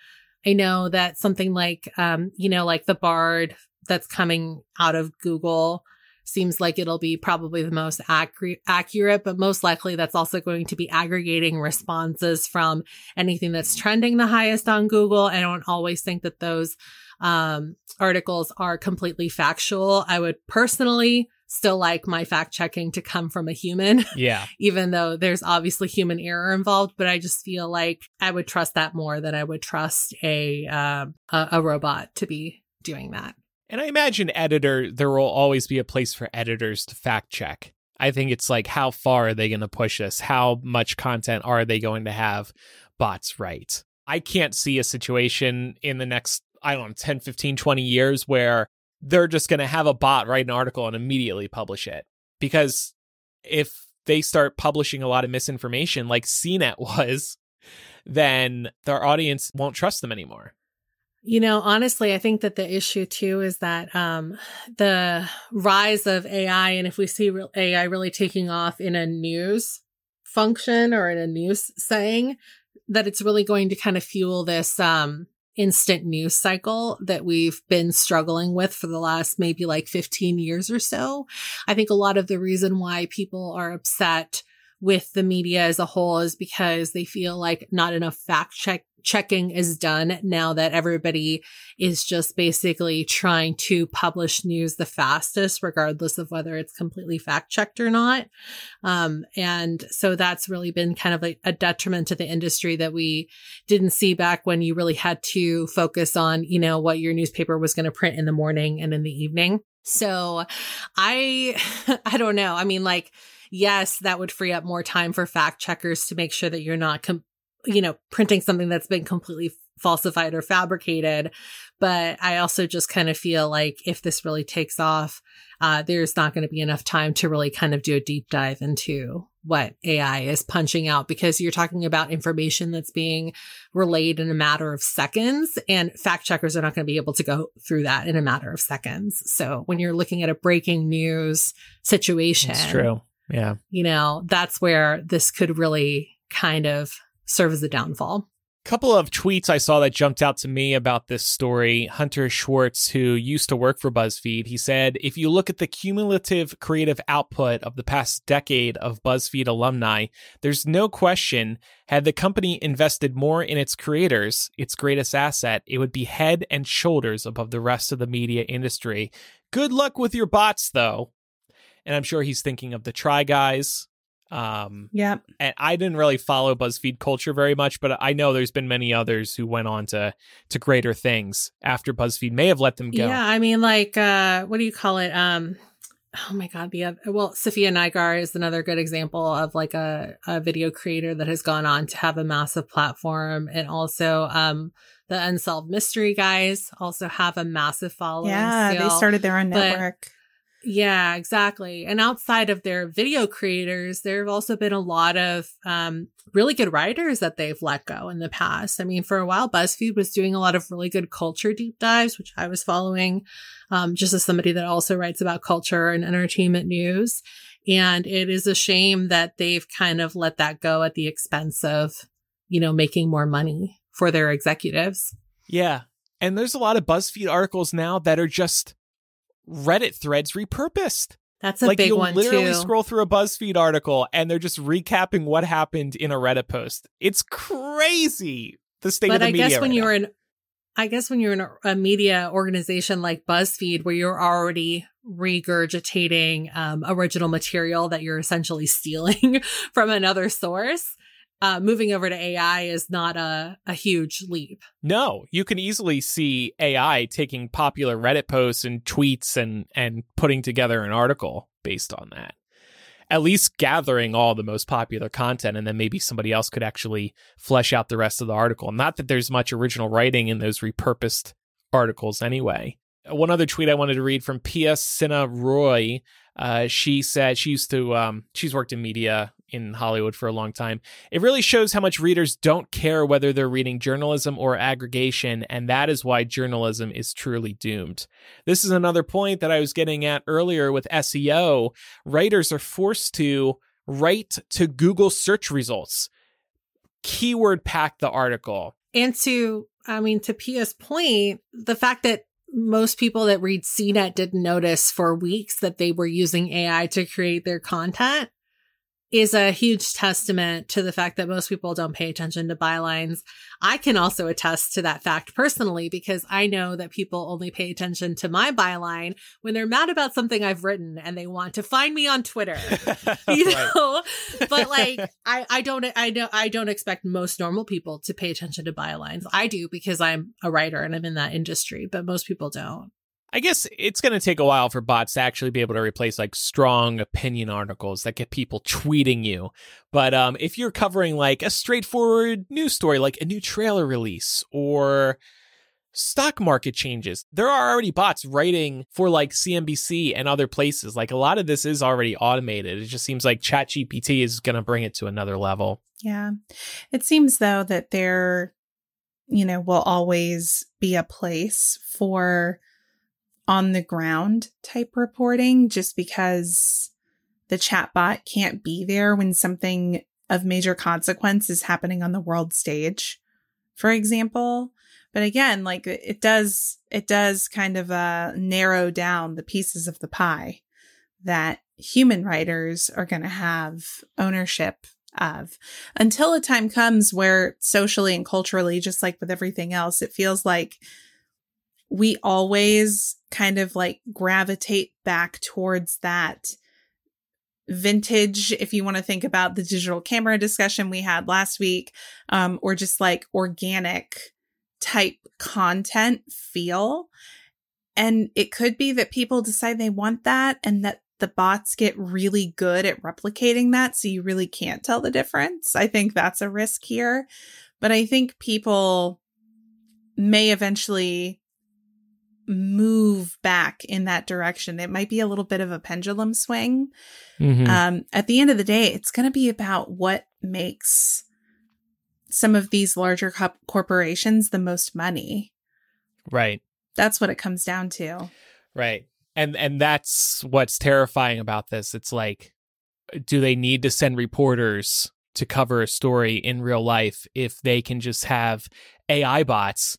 I know that something like um you know like the bard that's coming out of google seems like it'll be probably the most accurate, accurate, but most likely that's also going to be aggregating responses from anything that's trending the highest on Google. I don't always think that those um, articles are completely factual. I would personally still like my fact checking to come from a human. Yeah. even though there's obviously human error involved, but I just feel like I would trust that more than I would trust a, uh, a, a robot to be doing that. And I imagine editor, there will always be a place for editors to fact check. I think it's like, how far are they going to push this? How much content are they going to have bots write? I can't see a situation in the next, I don't know, 10, 15, 20 years where they're just going to have a bot write an article and immediately publish it. Because if they start publishing a lot of misinformation like CNET was, then their audience won't trust them anymore. You know, honestly, I think that the issue too is that um, the rise of AI, and if we see real AI really taking off in a news function or in a news saying, that it's really going to kind of fuel this um, instant news cycle that we've been struggling with for the last maybe like 15 years or so. I think a lot of the reason why people are upset with the media as a whole is because they feel like not enough fact check checking is done now that everybody is just basically trying to publish news the fastest, regardless of whether it's completely fact checked or not. Um, and so that's really been kind of like a detriment to the industry that we didn't see back when you really had to focus on, you know, what your newspaper was going to print in the morning and in the evening. So I, I don't know. I mean, like, yes, that would free up more time for fact checkers to make sure that you're not com- you know, printing something that's been completely falsified or fabricated. But I also just kind of feel like if this really takes off, uh, there's not going to be enough time to really kind of do a deep dive into what AI is punching out because you're talking about information that's being relayed in a matter of seconds and fact checkers are not going to be able to go through that in a matter of seconds. So when you're looking at a breaking news situation, it's true. Yeah. You know, that's where this could really kind of serve as a downfall. Couple of tweets I saw that jumped out to me about this story. Hunter Schwarz, who used to work for BuzzFeed, he said, If you look at the cumulative creative output of the past decade of BuzzFeed alumni, there's no question, had the company invested more in its creators, its greatest asset, it would be head and shoulders above the rest of the media industry. Good luck with your bots, though. And I'm sure he's thinking of the Try Guys, um, yeah. And I didn't really follow BuzzFeed culture very much, but I know there's been many others who went on to to greater things after BuzzFeed may have let them go. Yeah, I mean, like, uh, what do you call it? Um, oh my god, the other, well, Safiya Nygaard is another good example of like a, a video creator that has gone on to have a massive platform, and also, um, the Unsolved Mystery guys also have a massive following. Yeah, still. they started their own network. But, yeah, exactly. And outside of their video creators, there have also been a lot of um, really good writers that they've let go in the past. I mean, for a while, BuzzFeed was doing a lot of really good culture deep dives, which I was following um, just as somebody that also writes about culture and entertainment news. And it is a shame that they've kind of let that go at the expense of, you know, making more money for their executives. Yeah. And there's a lot of BuzzFeed articles now that are just Reddit threads repurposed. That's a like big one literally too. scroll through a BuzzFeed article and they're just recapping what happened in a Reddit post. It's crazy. The state of but the I media. guess when right you're now. in, I guess when you're in a, a media organization like BuzzFeed, where you're already regurgitating um, original material that you're essentially stealing from another source, uh, moving over to AI is not a, a huge leap. No, you can easily see AI taking popular Reddit posts and tweets and and putting together an article based on that. At least gathering all the most popular content and then maybe somebody else could actually flesh out the rest of the article. Not that there's much original writing in those repurposed articles anyway. One other tweet I wanted to read from Piya Sinha Roy. Uh, she said she used to um, she's worked in media in Hollywood for a long time. It really shows how much readers don't care whether they're reading journalism or aggregation, and that is why journalism is truly doomed. This is another point that I was getting at earlier with SEO. Writers are forced to write to Google search results, keyword pack the article. And to, I mean, to Piya's point, the fact that most people that read CNET didn't notice for weeks that they were using AI to create their content is a huge testament to the fact that most people don't pay attention to bylines. I can also attest to that fact personally because I know that people only pay attention to my byline when they're mad about something I've written and they want to find me on Twitter. You know? but like I, I don't I don't I don't expect most normal people to pay attention to bylines. I do because I'm a writer and I'm in that industry, but most people don't. I guess it's going to take a while for bots to actually be able to replace like strong opinion articles that get people tweeting you. But um, if you're covering like a straightforward news story, like a new trailer release or stock market changes, there are already bots writing for like CNBC and other places. Like a lot of this is already automated. It just seems like ChatGPT is going to bring it to another level. Yeah. It seems though that there, you know, will always be a place for on the ground type reporting just because the chatbot can't be there when something of major consequence is happening on the world stage, for example. But again, like it does, it does kind of uh, narrow down the pieces of the pie that human writers are going to have ownership of until a time comes where socially and culturally, just like with everything else, it feels like we always kind of like gravitate back towards that vintage if you want to think about the digital camera discussion we had last week um or just like organic type content feel. And it could be that people decide they want that and that the bots get really good at replicating that so you really can't tell the difference. I think that's a risk here. But i think people may eventually move back in that direction. It might be a little bit of a pendulum swing. Mm-hmm. Um, at the end of the day, it's going to be about what makes some of these larger co- corporations the most money. right. That's what it comes down to. Right. And and that's what's terrifying about this. It's like do they need to send reporters to cover a story in real life if they can just have AI bots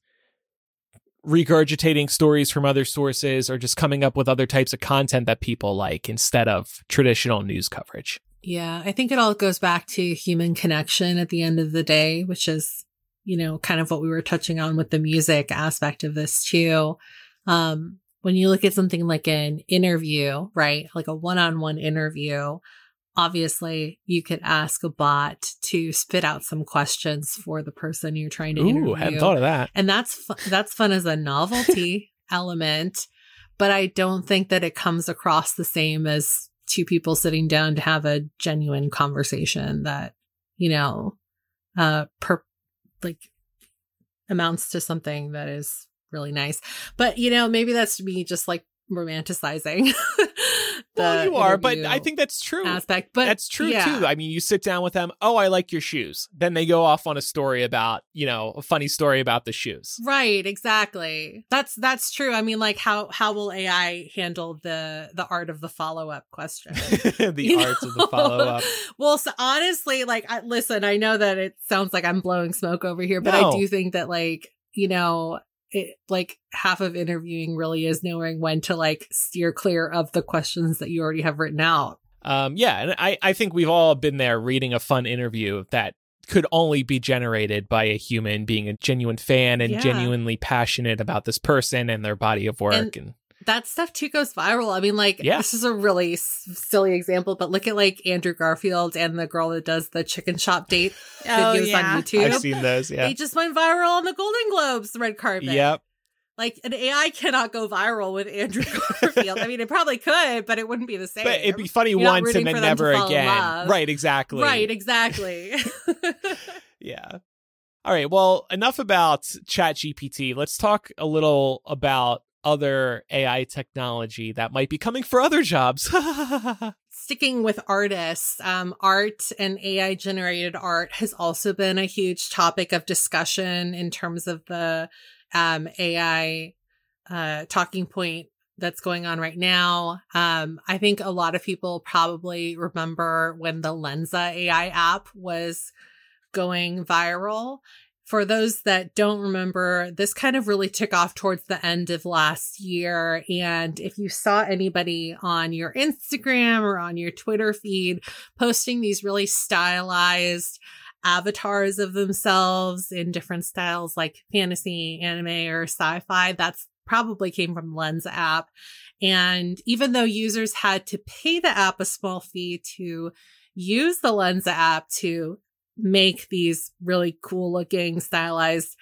regurgitating stories from other sources or just coming up with other types of content that people like instead of traditional news coverage? Yeah, I think it all goes back to human connection at the end of the day, which is, you know, kind of what we were touching on with the music aspect of this too. Um, when you look at something like an interview, right? Like a one on one interview, obviously you could ask a bot to spit out some questions for the person you're trying to interview Ooh, hadn't thought of that. and that's fu- that's fun as a novelty element but i don't think that it comes across the same as two people sitting down to have a genuine conversation that you know uh per like amounts to something that is really nice but you know maybe that's me just like romanticizing well, you are, but I think that's true. aspect but that's true yeah. too. I mean, you sit down with them. Oh, I like your shoes. Then they go off on a story about, you know, a funny story about the shoes. Right, exactly. That's that's true. I mean, like how how will AI handle the the art of the follow up question? the You arts of the follow up. well, so honestly, like, I, listen, I know that it sounds like I'm blowing smoke over here, but I do think that, like, you know, it, like half of interviewing really is knowing when to like steer clear of the questions that you already have written out. Um, yeah, and I, I think we've all been there reading a fun interview that could only be generated by a human being a genuine fan and Yeah. genuinely passionate about this person and their body of work. And- And, That stuff too goes viral. I mean, like, Yeah. this is a really s- silly example, but look at like Andrew Garfield and the girl that does the chicken shop date Oh, videos yeah. on YouTube. I've seen those. Yeah. They just went viral on the Golden Globes red carpet. Yep. Like an AI cannot go viral with Andrew Garfield. I mean, it probably could, but it wouldn't be the same. But it'd be funny You're once and then for them to never again. love. Right, exactly. right, exactly. Yeah. All right. Well, enough about ChatGPT. Let's talk a little about other AI technology that might be coming for other jobs. Sticking with artists, um, art and AI generated art has also been a huge topic of discussion in terms of the um, AI uh, talking point that's going on right now. Um, I think a lot of people probably remember when the Lensa AI app was going viral. For those that don't remember, this kind of really took off towards the end of last year. And if you saw anybody on your Instagram or on your Twitter feed posting these really stylized avatars of themselves in different styles like fantasy, anime, or sci fi, that's probably came from Lens app. And even though users had to pay the app a small fee to use the Lensa app to make these really cool looking stylized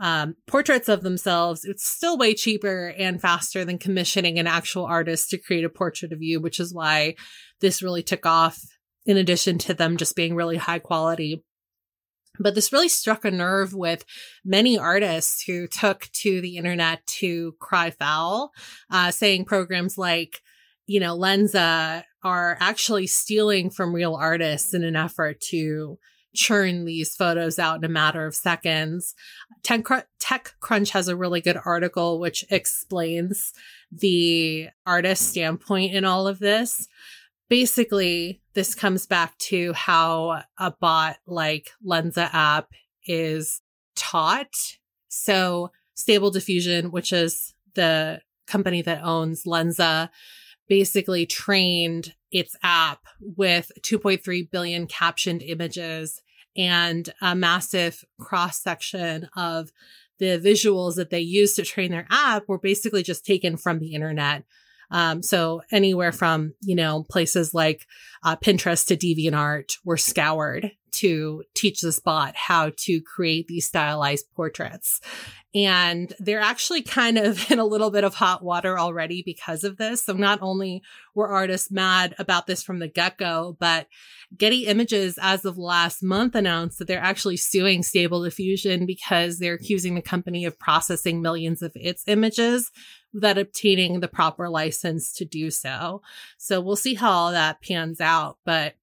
um, portraits of themselves, it's still way cheaper and faster than commissioning an actual artist to create a portrait of you, which is why this really took off in addition to them just being really high quality. But this really struck a nerve with many artists who took to the internet to cry foul, uh, saying programs like, you know, Lensa are actually stealing from real artists in an effort to churn these photos out in a matter of seconds. Tech TechCrunch has a really good article which explains the artist standpoint in all of this. Basically, this comes back to how a bot like Lensa app is taught. So Stable Diffusion, which is the company that owns Lensa, basically trained its app with 2.3 billion captioned images and a massive cross section of the visuals that they used to train their app were basically just taken from the internet. Um, so anywhere from, you know, places like uh, Pinterest to DeviantArt were scoured to teach this bot how to create these stylized portraits. And they're actually kind of in a little bit of hot water already because of this. So not only were artists mad about this from the get go, but Getty Images, as of last month, announced that they're actually suing Stable Diffusion because they're accusing the company of processing millions of its images without obtaining the proper license to do so. So we'll see how all that pans out. But,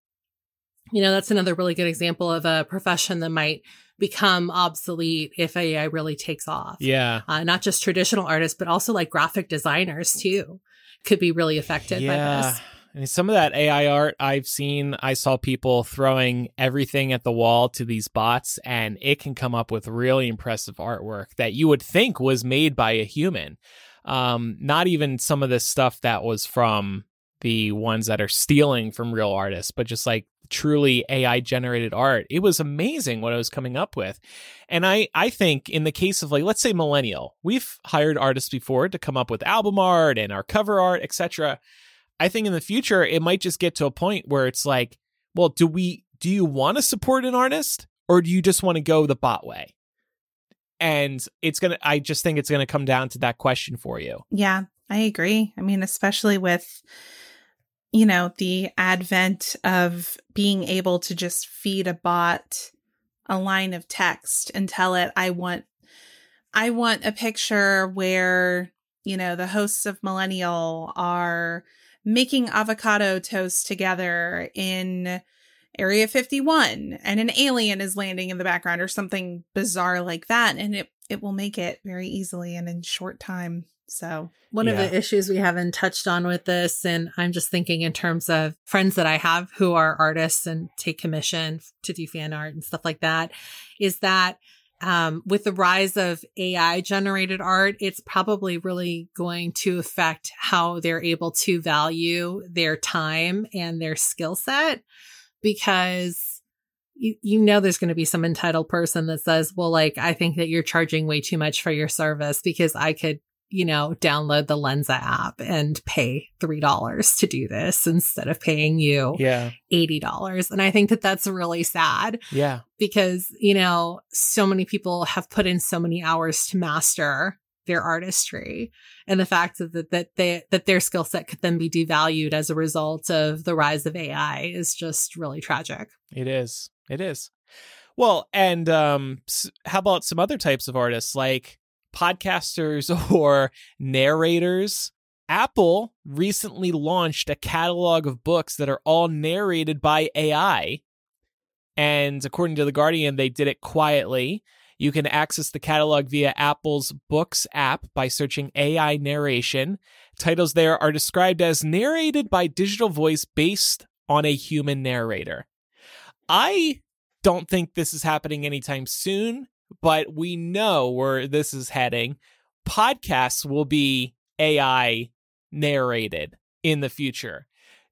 you know, that's another really good example of a profession that might become obsolete if AI really takes off. yeah. Uh, not just traditional artists, but also like graphic designers too could be really affected by this. I mean, some of that AI art I've seen, I saw people throwing everything at the wall to these bots, and it can come up with really impressive artwork that you would think was made by a human. Um, not even some of the stuff that was from the ones that are stealing from real artists, but just like truly AI generated art. It was amazing what I was coming up with. And I, I think in the case of like, let's say Millennial, we've hired artists before to come up with album art and our cover art, etc. I think in the future it might just get to a point where it's like, well, do we do you want to support an artist or do you just want to go the bot way? And it's to I just think it's to come down to that question for you. Yeah, I agree. I mean, especially with, you know, the advent of being able to just feed a bot a line of text and tell it, I want, I want a picture where, you know, the hosts of Millennial are making avocado toast together in Area 51 and an alien is landing in the background or something bizarre like that. And it, it will make it very easily and in short time. So One of the issues we haven't touched on with this, and I'm just thinking in terms of friends that I have who are artists and take commission to do fan art and stuff like that, is that um, with the rise of AI generated art, it's probably really going to affect how they're able to value their time and their skill set because you, you know there's going to be some entitled person that says, well, like, I think that you're charging way too much for your service because I could you know, download the Lensa app and pay $3 to do this instead of paying you yeah. $80. And I think that that's really sad. Yeah. Because, you know, so many people have put in so many hours to master their artistry and the fact that that they that their skill set could then be devalued as a result of the rise of AI is just really tragic. It is. It is. Well, and um how about some other types of artists like podcasters or narrators. Apple recently launched a catalog of books that are all narrated by AI. And according to The Guardian, they did it quietly. You can access the catalog via Apple's Books app by searching AI narration. Titles there are described as narrated by digital voice based on a human narrator. I don't think this is happening anytime soon but we know where this is heading. Podcasts will be AI narrated in the future.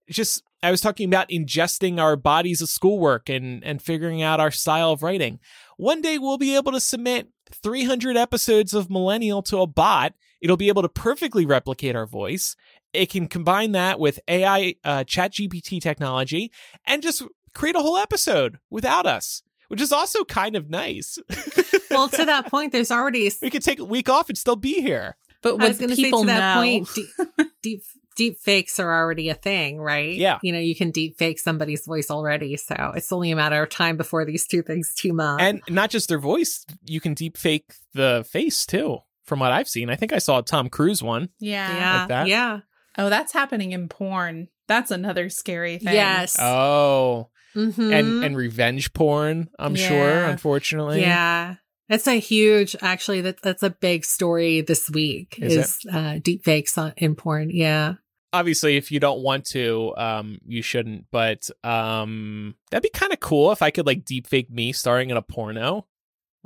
Just I was talking about ingesting our bodies of schoolwork and and figuring out our style of writing. One day we'll be able to submit 300 episodes of Millennial to a bot. It'll be able to perfectly replicate our voice. It can combine that with AI uh, chat GPT technology and just create a whole episode without us which is also kind of nice. well, to that point, there's already we could take a week off and still be here. But I was going to say to that know? point, deep, deep deep fakes are already a thing, right? Yeah. You know, you can deep fake somebody's voice already, so it's only a matter of time before these two things team up. And not just their voice, you can deep fake the face too. From what I've seen, I think I saw a Tom Cruise one. Yeah, yeah, like yeah. Oh, that's happening in porn. That's another scary thing. Yes. Oh, mm-hmm. and and revenge porn. I'm yeah. sure, unfortunately. Yeah, it's a huge. Actually, that that's a big story this week. Is, is uh, deep fakes on, in porn? Yeah. Obviously, if you don't want to, um, you shouldn't. But um, that'd be kind of cool if I could like deep fake me starring in a porno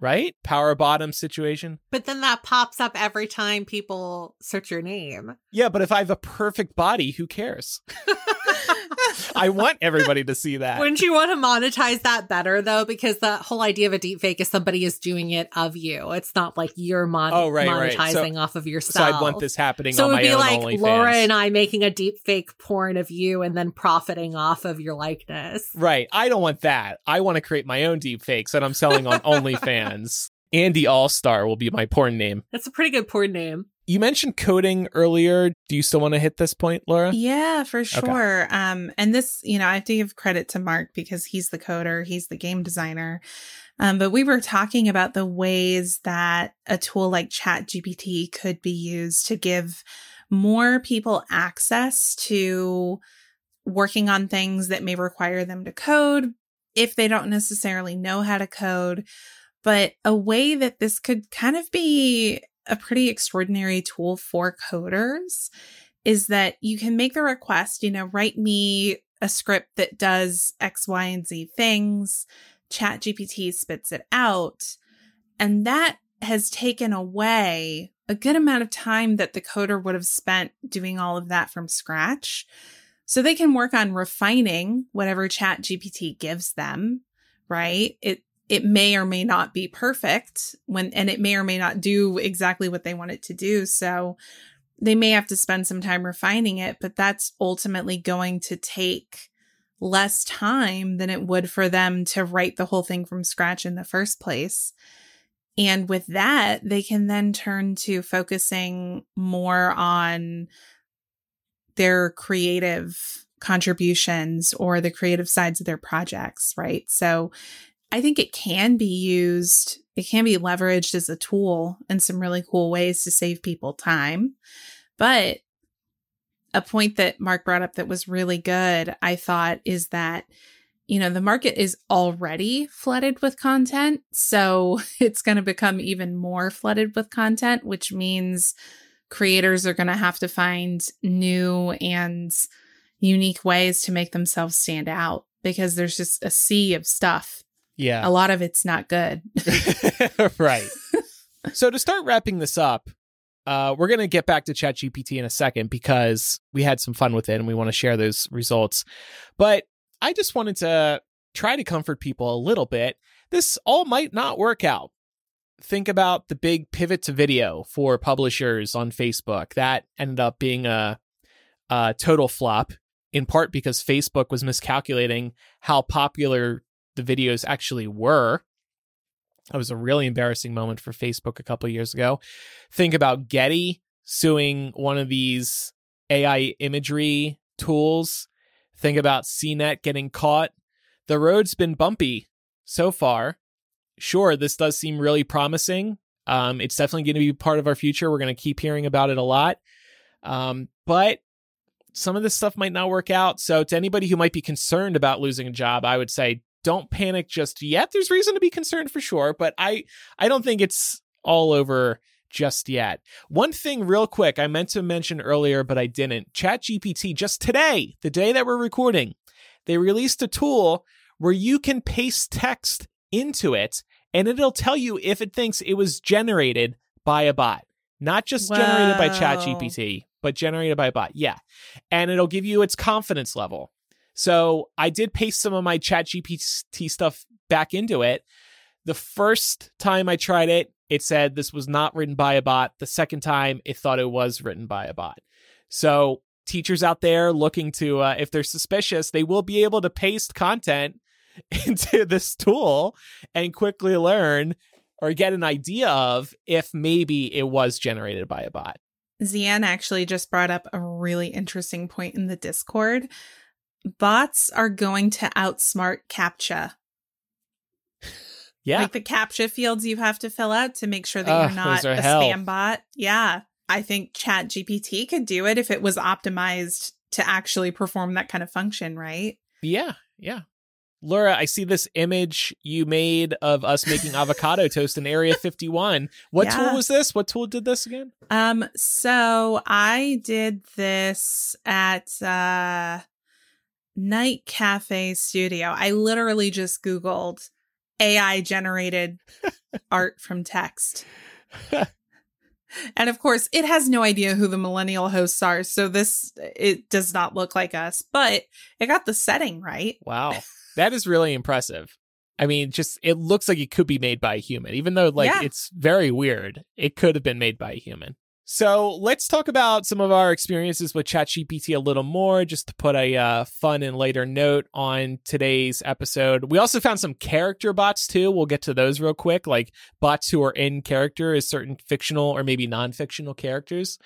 right? Power bottom situation. But then that pops up every time people search your name. Yeah, but if I have a perfect body, who cares? I want everybody to see that. Wouldn't you want to monetize that better though? Because the whole idea of a deep fake is somebody is doing it of you. It's not like you're mon- oh, right, monetizing right. So, off of yourself. So I want this happening. So it would be like OnlyFans. Laura and I making a deep fake porn of you and then profiting off of your likeness. Right. I don't want that. I want to create my own deep fakes that I'm selling on OnlyFans. Andy All Star will be my porn name. That's a pretty good porn name. You mentioned coding earlier. Do you still want to hit this point, Laura? Yeah, for sure. Okay. Um, and this, you know, I have to give credit to Mark because he's the coder, he's the game designer. Um, but we were talking about the ways that a tool like ChatGPT could be used to give more people access to working on things that may require them to code if they don't necessarily know how to code. But a way that this could kind of be a pretty extraordinary tool for coders is that you can make the request, you know, write me a script that does X, Y, and Z things. Chat GPT spits it out. And that has taken away a good amount of time that the coder would have spent doing all of that from scratch. So they can work on refining whatever Chat GPT gives them, right? It it may or may not be perfect when and it may or may not do exactly what they want it to do. So they may have to spend some time refining it but that's ultimately going to take less time than it would for them to write the whole thing from scratch in the first place. And with that they can then turn to focusing more on their creative contributions or the creative sides of their projects right? So I think it can be used, it can be leveraged as a tool in some really cool ways to save people time. But a point that Mark brought up that was really good, I thought, is that, you know, the market is already flooded with content. So it's going to become even more flooded with content, which means creators are going to have to find new and unique ways to make themselves stand out because there's just a sea of stuff Yeah. A lot of it's not good. right. so to start wrapping this up, uh, we're going to get back to ChatGPT in a second because we had some fun with it and we want to share those results. But I just wanted to try to comfort people a little bit. This all might not work out. Think about the big pivot to video for publishers on Facebook. That ended up being a, a total flop, in part because Facebook was miscalculating how popular the videos actually were. That was a really embarrassing moment for Facebook a couple years ago. Think about Getty suing one of these AI imagery tools. Think about CNET getting caught. The road's been bumpy so far. Sure, this does seem really promising. Um, it's definitely going to be part of our future. We're going to keep hearing about it a lot. Um, but some of this stuff might not work out. So, to anybody who might be concerned about losing a job, I would say don't panic just yet. There's reason to be concerned for sure, but I I don't think it's all over just yet. One thing real quick, I meant to mention earlier but I didn't. ChatGPT just today, the day that we're recording, they released a tool where you can paste text into it and it'll tell you if it thinks it was generated by a bot. Not just Whoa. generated by ChatGPT, but generated by a bot. Yeah. And it'll give you its confidence level. So I did paste some of my chat GPT stuff back into it. The first time I tried it, it said this was not written by a bot. The second time, it thought it was written by a bot. So teachers out there looking to, uh, if they're suspicious, they will be able to paste content into this tool and quickly learn or get an idea of if maybe it was generated by a bot. Zian actually just brought up a really interesting point in the Discord bots are going to outsmart CAPTCHA. Yeah. Like the CAPTCHA fields you have to fill out to make sure that you're not a hell. spam bot. Yeah. I think Chat GPT could do it if it was optimized to actually perform that kind of function, right? Yeah. Yeah. Laura, I see this image you made of us making avocado toast in Area 51. What yeah. tool was this? What tool did this again? Um, so I did this at uh NightCafe Studio. I literally just Googled AI generated art from text. and of course, it has no idea who the millennial hosts are. So this, it does not look like us, but it got the setting right. Wow. That is really impressive. I mean, just it looks like it could be made by a human, even though like yeah. it's very weird. It could have been made by a human. So let's talk about some of our experiences with ChatGPT a little more, just to put a uh, fun and later note on today's episode. We also found some character bots too. We'll get to those real quick, like bots who are in character as certain fictional or maybe non-fictional characters.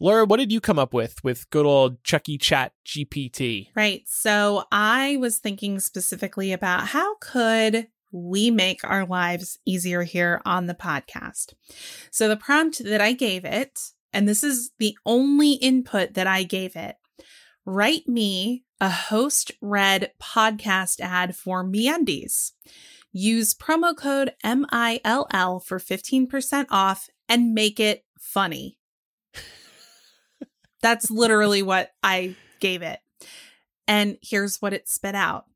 Laura, what did you come up with with good old Chucky Chat GPT? Right. So I was thinking specifically about how could we make our lives easier here on the podcast. So the prompt that I gave it, and this is the only input that I gave it, write me a host read podcast ad for MeUndies. Use promo code MILL for 15% off and make it funny. That's literally what I gave it. And here's what it spit out.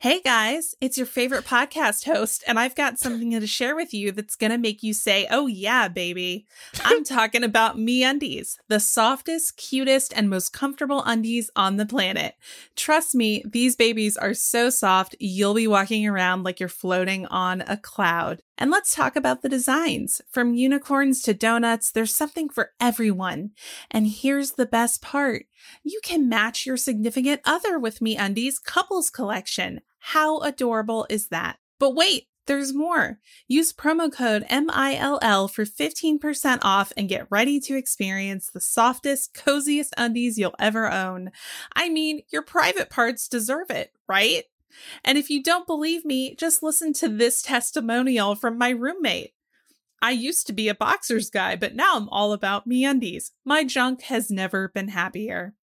Hey guys, it's your favorite podcast host, and I've got something to share with you that's going to make you say, Oh, yeah, baby. I'm talking about MeUndies, the softest, cutest, and most comfortable undies on the planet. Trust me, these babies are so soft, you'll be walking around like you're floating on a cloud. And let's talk about the designs. From unicorns to donuts, there's something for everyone. And here's the best part. You can match your significant other with MeUndies couples collection. How adorable is that? But wait, there's more. Use promo code MILL for 15% off and get ready to experience the softest, coziest undies you'll ever own. I mean, your private parts deserve it, right? And if you don't believe me, just listen to this testimonial from my roommate. I used to be a boxers guy, but now I'm all about MeUndies. My junk has never been happier.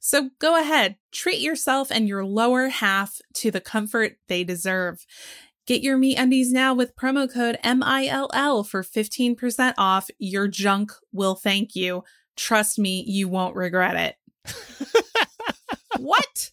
So go ahead, treat yourself and your lower half to the comfort they deserve. Get your MeUndies now with promo code MILL for 15% off. Your junk will thank you. Trust me, you won't regret it. what?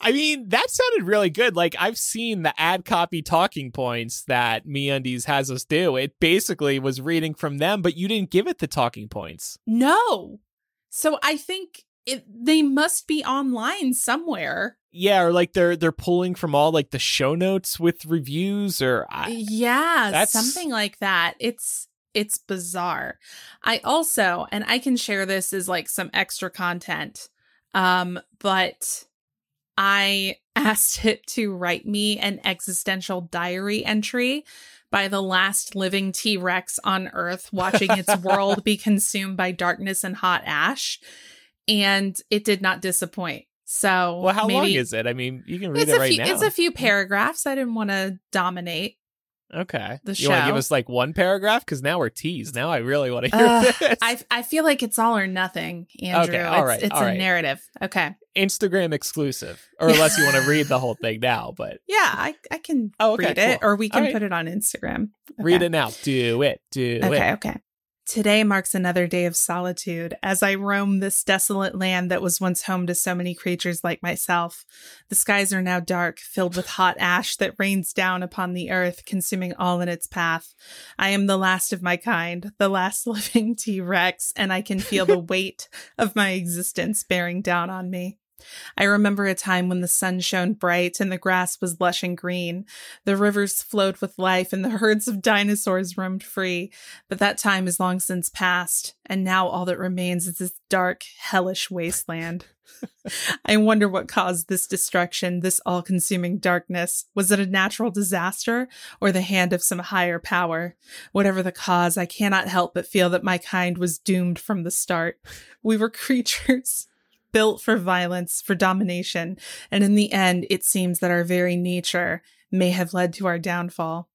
I mean, that sounded really good. Like I've seen the ad copy talking points that MeUndies has us do. It basically was reading from them, but you didn't give it the talking points. No. So I think it, they must be online somewhere. Yeah, or like they're they're pulling from all like the show notes with reviews or I, yeah, That's- something like that. It's it's bizarre. I also, and I can share this as like some extra content. Um, but I asked it to write me an existential diary entry by the last living T Rex on Earth, watching its world be consumed by darkness and hot ash. And it did not disappoint. So, well, how long is it? I mean, you can read it right few. now. It's a few paragraphs. I didn't want to dominate. Okay. the you want to give us like one paragraph because now we're teased. Now I really want to hear Ugh, this. I I feel like it's all or nothing, Andrew. Okay, all it's it's all a right. narrative. Okay. Instagram exclusive, or unless you want to read the whole thing now, but Yeah, I, I can Oh, okay, read it, cool. or we can right. put it on Instagram. read it now. Do it. Do Okay, it. okay. Today marks another day of solitude as I roam this desolate land that was once home to so many creatures like myself. The skies are now dark, filled with hot ash that rains down upon the earth, consuming all in its path. I am the last of my kind, the last living T Rex, and I can feel the weight of my existence bearing down on me. I remember a time when the sun shone bright and the grass was lush and green. The rivers flowed with life and the herds of dinosaurs roamed free. But that time is long since past, and now all that remains is this dark, hellish wasteland. I wonder what caused this destruction, this all consuming darkness. Was it a natural disaster or the hand of some higher power? Whatever the cause, I cannot help but feel that my kind was doomed from the start. We were creatures built for violence, for domination, and in the end, it seems that our very nature may have led to our downfall.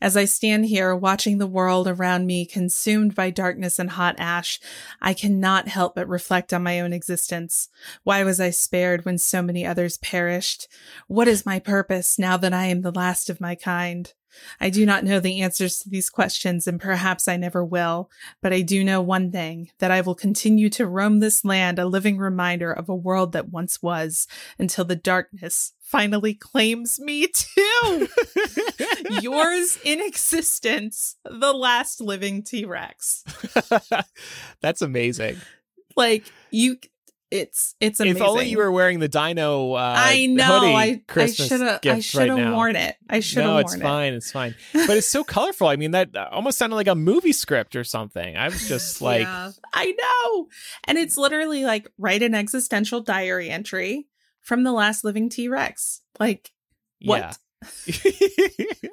As I stand here watching the world around me consumed by darkness and hot ash, I cannot help but reflect on my own existence. Why was I spared when so many others perished? What is my purpose now that I am the last of my kind? I do not know the answers to these questions, and perhaps I never will, but I do know one thing that I will continue to roam this land, a living reminder of a world that once was, until the darkness finally claims me too. Yours in existence, the last living T Rex. That's amazing. Like, you. It's it's amazing. If only you were wearing the Dino. Uh, I know. hoodie I I Christmas should have I should have right worn it. I should have No, worn it's it. fine. It's fine. But it's so colorful. I mean, that uh, almost sounded like a movie script or something. I was just like, Yeah. I know. And it's literally like write an existential diary entry from the last living T Rex. Like, what? yeah.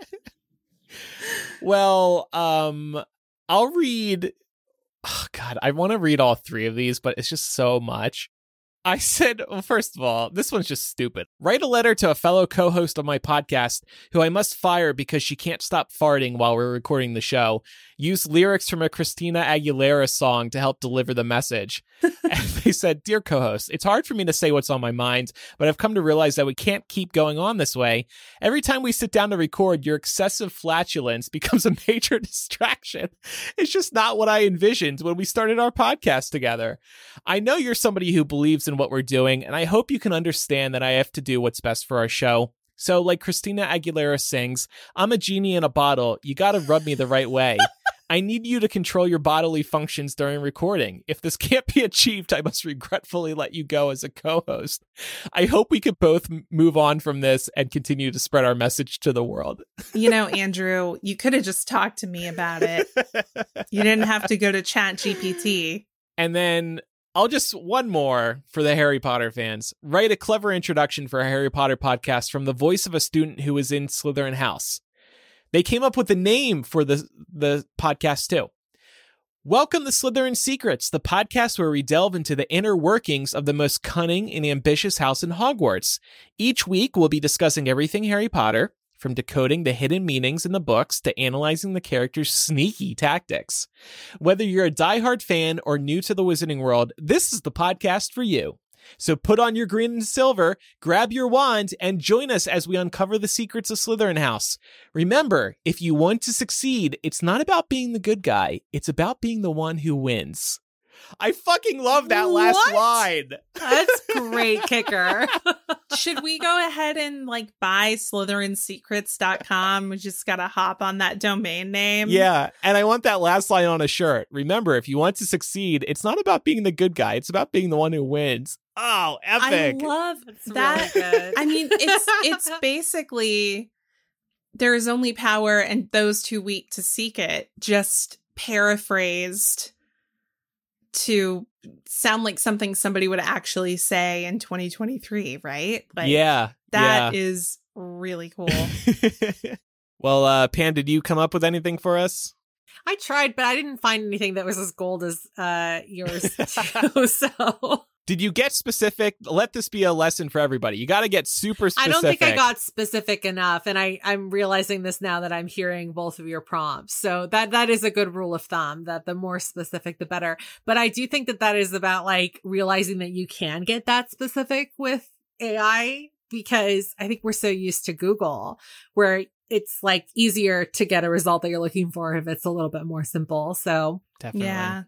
well, um, I'll read. Oh God, I want to read all three of these, but it's just so much. I said, well, first of all, this one's just stupid. Write a letter to a fellow co host of my podcast who I must fire because she can't stop farting while we're recording the show. Use lyrics from a Christina Aguilera song to help deliver the message. and they said, Dear co host, it's hard for me to say what's on my mind, but I've come to realize that we can't keep going on this way. Every time we sit down to record, your excessive flatulence becomes a major distraction. It's just not what I envisioned when we started our podcast together. I know you're somebody who believes in what we're doing, and I hope you can understand that I have to do what's best for our show. So, like Christina Aguilera sings, I'm a genie in a bottle. You gotta rub me the right way. I need you to control your bodily functions during recording. If this can't be achieved, I must regretfully let you go as a co host. I hope we could both move on from this and continue to spread our message to the world. You know, Andrew, you could have just talked to me about it. You didn't have to go to Chat GPT. And then I'll just one more for the Harry Potter fans. Write a clever introduction for a Harry Potter podcast from the voice of a student who was in Slytherin House. They came up with a name for the the podcast too. Welcome to Slytherin Secrets, the podcast where we delve into the inner workings of the most cunning and ambitious house in Hogwarts. Each week, we'll be discussing everything Harry Potter, from decoding the hidden meanings in the books to analyzing the characters' sneaky tactics. Whether you're a diehard fan or new to the Wizarding World, this is the podcast for you. So put on your green and silver, grab your wand, and join us as we uncover the secrets of Slytherin House. Remember, if you want to succeed, it's not about being the good guy, it's about being the one who wins. I fucking love that last What? line. That's great kicker. Should we go ahead and like buy slytherinsecrets.com? We just got to hop on that domain name. Yeah, and I want that last line on a shirt. Remember, if you want to succeed, it's not about being the good guy; it's about being the one who wins. Oh, epic! I love That's that. really. I mean, it's it's basically there is only power and those too weak to seek it, just paraphrased to sound like something somebody would actually say in 2023, right? Like yeah, that is really cool. well, uh, Pam, did you come up with anything for us? I tried, but I didn't find anything that was as gold as uh yours too. So Did you get specific? Let this be a lesson for everybody. You got to get super specific. I don't think I got specific enough, and I I'm realizing this now that I'm hearing both of your prompts. So that that is a good rule of thumb that the more specific the better. But I do think that that is about like realizing that you can get that specific with AI because I think we're so used to Google where it's like easier to get a result that you're looking for if it's a little bit more simple. So Definitely. yeah.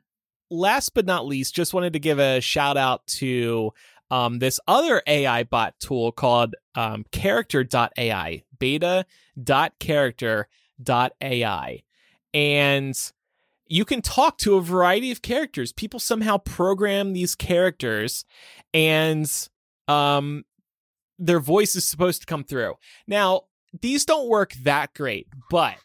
Last but not least, just wanted to give a shout out to um, this other AI bot tool called um, character.ai, beta.character.ai. And you can talk to a variety of characters. People somehow program these characters and um, their voice is supposed to come through. Now, these don't work that great, but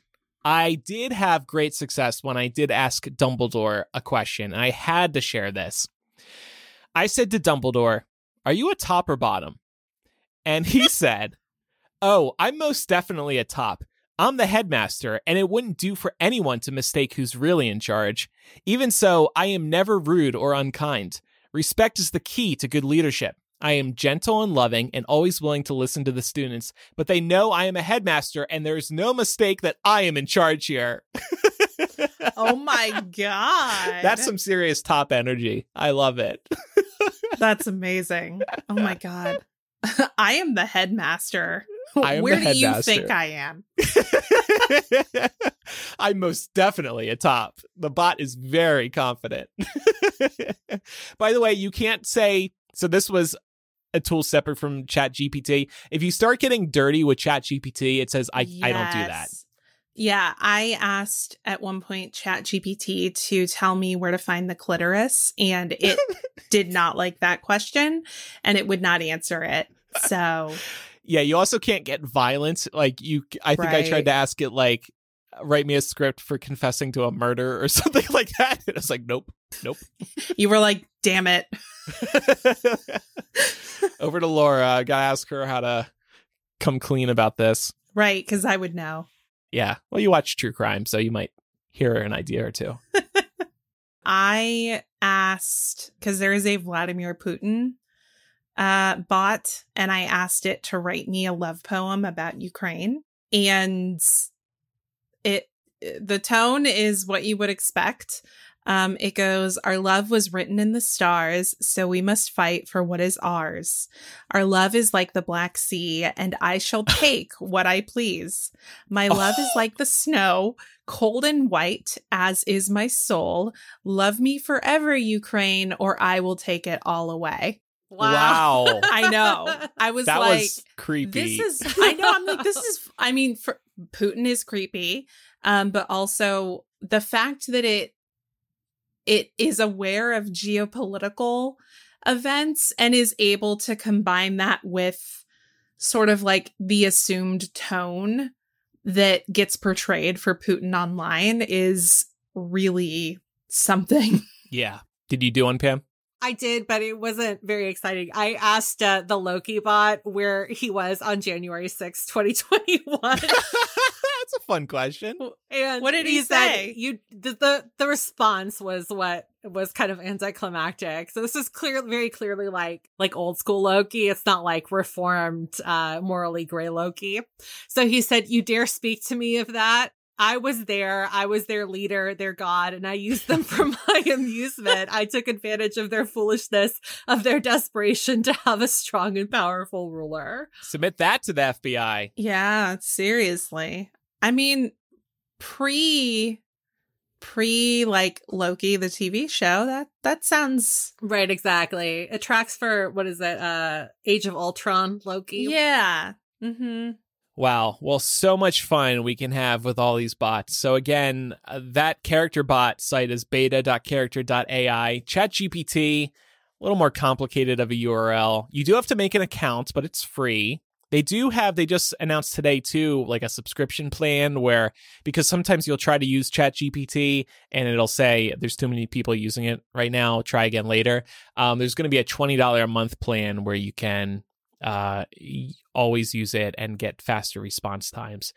I did have great success when I did ask Dumbledore a question, and I had to share this. I said to Dumbledore, Are you a top or bottom? And he said, Oh, I'm most definitely a top. I'm the headmaster, and it wouldn't do for anyone to mistake who's really in charge. Even so, I am never rude or unkind. Respect is the key to good leadership. I am gentle and loving and always willing to listen to the students, but they know I am a headmaster and there is no mistake that I am in charge here. Oh my god. That's some serious top energy. I love it. That's amazing. Oh my god. I am the headmaster. Where the do you think I am? I'm most definitely a top. The bot is very confident. By the way, you can't say so this was a tool separate from Chat GPT. If you start getting dirty with Chat GPT, it says I I don't do that. Yeah, I asked at one point Chat GPT to tell me where to find the clitoris, and it did not like that question, and it would not answer it. So Yeah, you also can't get violence. Like you I think I tried to ask it like write me a script for confessing to a murder or something like that. It was like, nope, nope. you were like, "Damn it!" Over to Laura. I gotta ask her how to come clean about this. Right? Because I would know. Yeah. Well, you watch true crime, so you might hear an idea or two. I asked because there is a Vladimir Putin uh, bot, and I asked it to write me a love poem about Ukraine, and it the tone is what you would expect. Um, it goes, Our love was written in the stars, so we must fight for what is ours. Our love is like the Black Sea, and I shall take what I please. My love is like the snow, cold and white, as is my soul. Love me forever, Ukraine, or I will take it all away. Wow. I know. I was that like, was creepy. this is, I know, I'm like, this is, I mean, for, Putin is creepy, um, but also the fact that it, it is aware of geopolitical events and is able to combine that with sort of like the assumed tone that gets portrayed for Putin online is really something. yeah. Did you do one, Pam? I did, but it wasn't very exciting. I asked uh, the Loki bot where he was on January sixth, 2021. That's a fun question. And What did he said say? You the, the the response was what was kind of anticlimactic. So this is clear, very clearly like like old school Loki. It's not like reformed, uh, morally gray Loki. So he said, "You dare speak to me of that." I was there. I was their leader, their god, and I used them for my amusement. I took advantage of their foolishness, of their desperation to have a strong and powerful ruler. Submit that to the FBI. Yeah, seriously. I mean, pre pre like Loki the TV show. That that sounds right. Exactly. It tracks for what is it? Uh, Age of Ultron Loki. Yeah. Mm-hmm. Wow. Well, so much fun we can have with all these bots. So, again, uh, that character bot site is beta.character.ai. ChatGPT, a little more complicated of a URL. You do have to make an account, but it's free. They do have, they just announced today too, like a subscription plan where, because sometimes you'll try to use ChatGPT and it'll say there's too many people using it right now, try again later. Um, there's going to be a $20 a month plan where you can uh, always use it and get faster response times.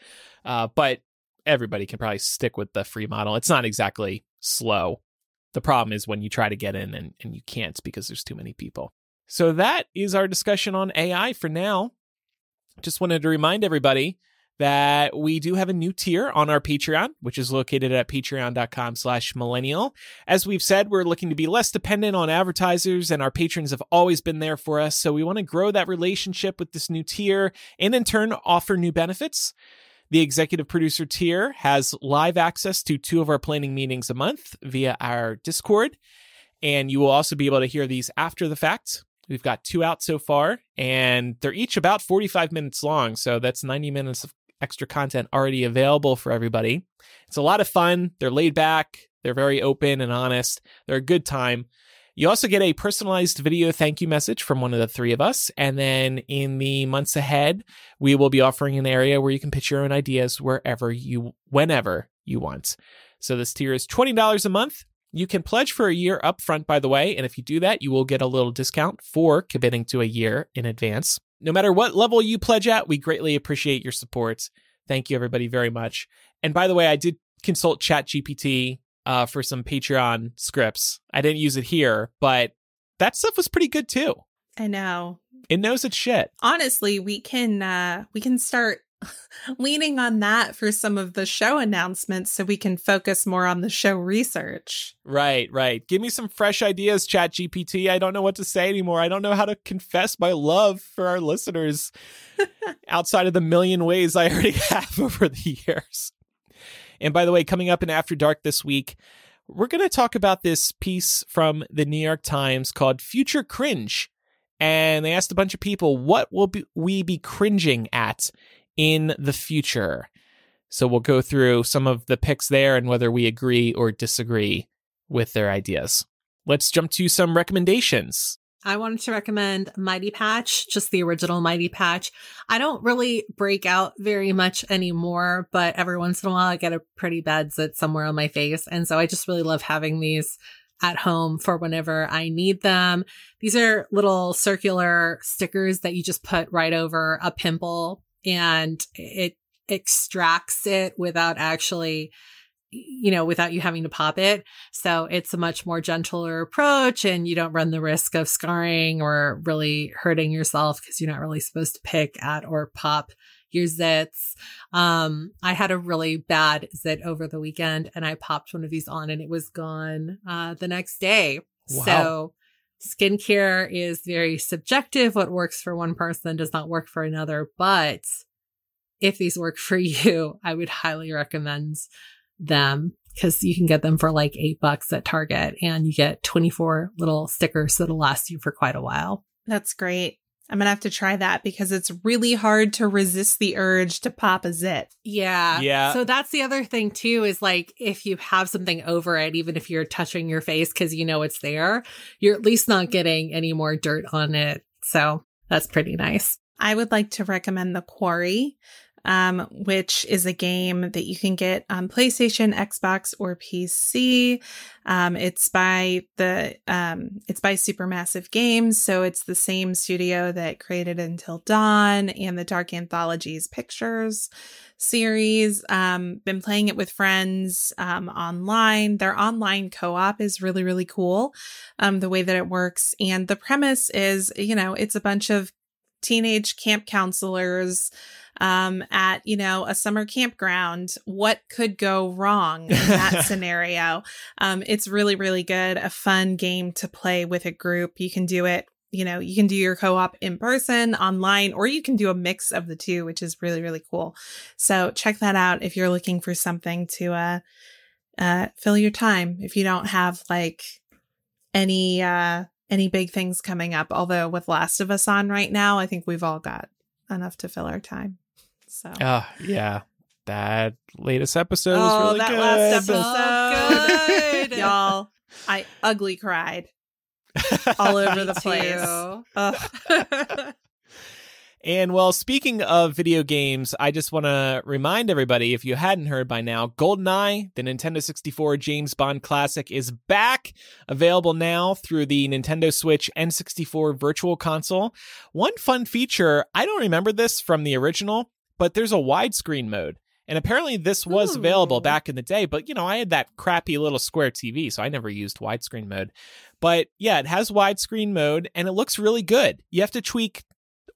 Uh, but everybody can probably stick with the free model. It's not exactly slow. The problem is when you try to get in and, and you can't because there's too many people. So that is our discussion on AI for now. Just wanted to remind everybody that we do have a new tier on our Patreon, which is located at patreon.com slash millennial. As we've said, we're looking to be less dependent on advertisers and our patrons have always been there for us. So we want to grow that relationship with this new tier and in turn offer new benefits. The executive producer tier has live access to two of our planning meetings a month via our Discord. And you will also be able to hear these after the fact We've got two out so far, and they're each about 45 minutes long. So that's 90 minutes of extra content already available for everybody. It's a lot of fun. They're laid back, they're very open and honest. They're a good time. You also get a personalized video thank you message from one of the three of us. And then in the months ahead, we will be offering an area where you can pitch your own ideas wherever you, whenever you want. So this tier is $20 a month. You can pledge for a year upfront, by the way. And if you do that, you will get a little discount for committing to a year in advance. No matter what level you pledge at, we greatly appreciate your support. Thank you, everybody, very much. And by the way, I did consult ChatGPT uh, for some Patreon scripts. I didn't use it here, but that stuff was pretty good too. I know. It knows its shit. Honestly, we can uh we can start leaning on that for some of the show announcements so we can focus more on the show research. Right, right. Give me some fresh ideas, Chat GPT. I don't know what to say anymore. I don't know how to confess my love for our listeners outside of the million ways I already have over the years. And by the way, coming up in After Dark this week, we're going to talk about this piece from the New York Times called Future Cringe. And they asked a bunch of people, what will be, we be cringing at in the future. So we'll go through some of the picks there and whether we agree or disagree with their ideas. Let's jump to some recommendations. I wanted to recommend Mighty Patch, just the original Mighty Patch. I don't really break out very much anymore, but every once in a while I get a pretty bad zit somewhere on my face. And so I just really love having these at home for whenever I need them. These are little circular stickers that you just put right over a pimple and it extracts it without actually you know, without you having to pop it. So it's a much more gentler approach and you don't run the risk of scarring or really hurting yourself because you're not really supposed to pick at or pop your zits. Um, I had a really bad zit over the weekend and I popped one of these on and it was gone, uh, the next day. Wow. So skincare is very subjective. What works for one person does not work for another. But if these work for you, I would highly recommend them because you can get them for like eight bucks at Target and you get 24 little stickers that'll last you for quite a while. That's great. I'm gonna have to try that because it's really hard to resist the urge to pop a zit. Yeah. Yeah. So that's the other thing too is like if you have something over it, even if you're touching your face because you know it's there, you're at least not getting any more dirt on it. So that's pretty nice. I would like to recommend the Quarry um, which is a game that you can get on PlayStation, Xbox, or PC. Um, it's by the um, it's by Supermassive Games, so it's the same studio that created Until Dawn and the Dark Anthologies Pictures series. Um, been playing it with friends um, online. Their online co-op is really really cool. Um, the way that it works and the premise is, you know, it's a bunch of teenage camp counselors um, at, you know, a summer campground, what could go wrong in that scenario? Um, it's really, really good. A fun game to play with a group. You can do it you know, you can do your co op in person, online, or you can do a mix of the two, which is really, really cool. So check that out if you're looking for something to, uh, uh, fill your time if you don't have like any uh any big things coming up. Although with Last of Us on right now, I think we've all got enough to fill our time. So Oh, yeah. That latest episode Oh, was really that good. last So episode, good. y'all, I ugly cried all over the place. And well, speaking of video games, I just want to remind everybody if you hadn't heard by now, GoldenEye, the Nintendo 64 James Bond classic, is back, available now through the Nintendo Switch N64 Virtual Console. One fun feature, I don't remember this from the original, but there's a widescreen mode. And apparently this was hmm. available back in the day, but you know, I had that crappy little square TV, so I never used widescreen mode. But yeah, it has widescreen mode and it looks really good. You have to tweak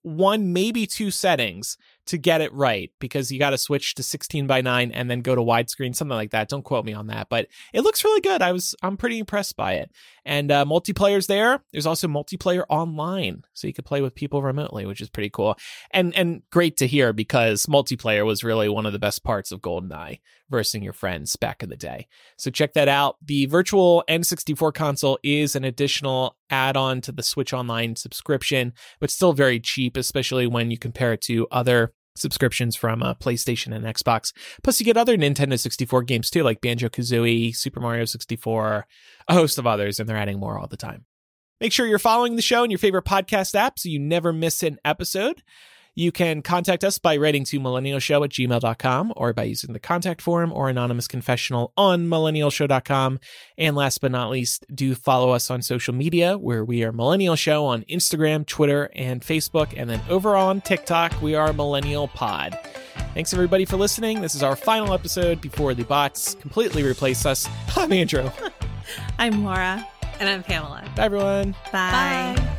one, maybe two settings to get it right because you got to switch to 16 by 9 and then go to widescreen, something like that. Don't quote me on that, but it looks really good. I was, I'm pretty impressed by it. And uh, multiplayer's there. There's also multiplayer online, so you could play with people remotely, which is pretty cool. And and great to hear because multiplayer was really one of the best parts of GoldenEye versus your friends back in the day. So check that out. The virtual N64 console is an additional add-on to the Switch Online subscription, but still very cheap, especially when you compare it to other subscriptions from uh, PlayStation and Xbox. Plus, you get other Nintendo 64 games too, like Banjo Kazooie, Super Mario 64, a host of others, and they're adding more all the time. Make sure you're following the show in your favorite podcast app so you never miss an episode. You can contact us by writing to millennialshow at gmail.com or by using the contact form or anonymous confessional on millennialshow.com. And last but not least, do follow us on social media where we are Millennial Show on Instagram, Twitter, and Facebook. And then over on TikTok, we are Millennial Pod. Thanks everybody for listening. This is our final episode before the bots completely replace us. I'm Andrew. I'm Laura. And I'm Pamela. Bye everyone. Bye. Bye.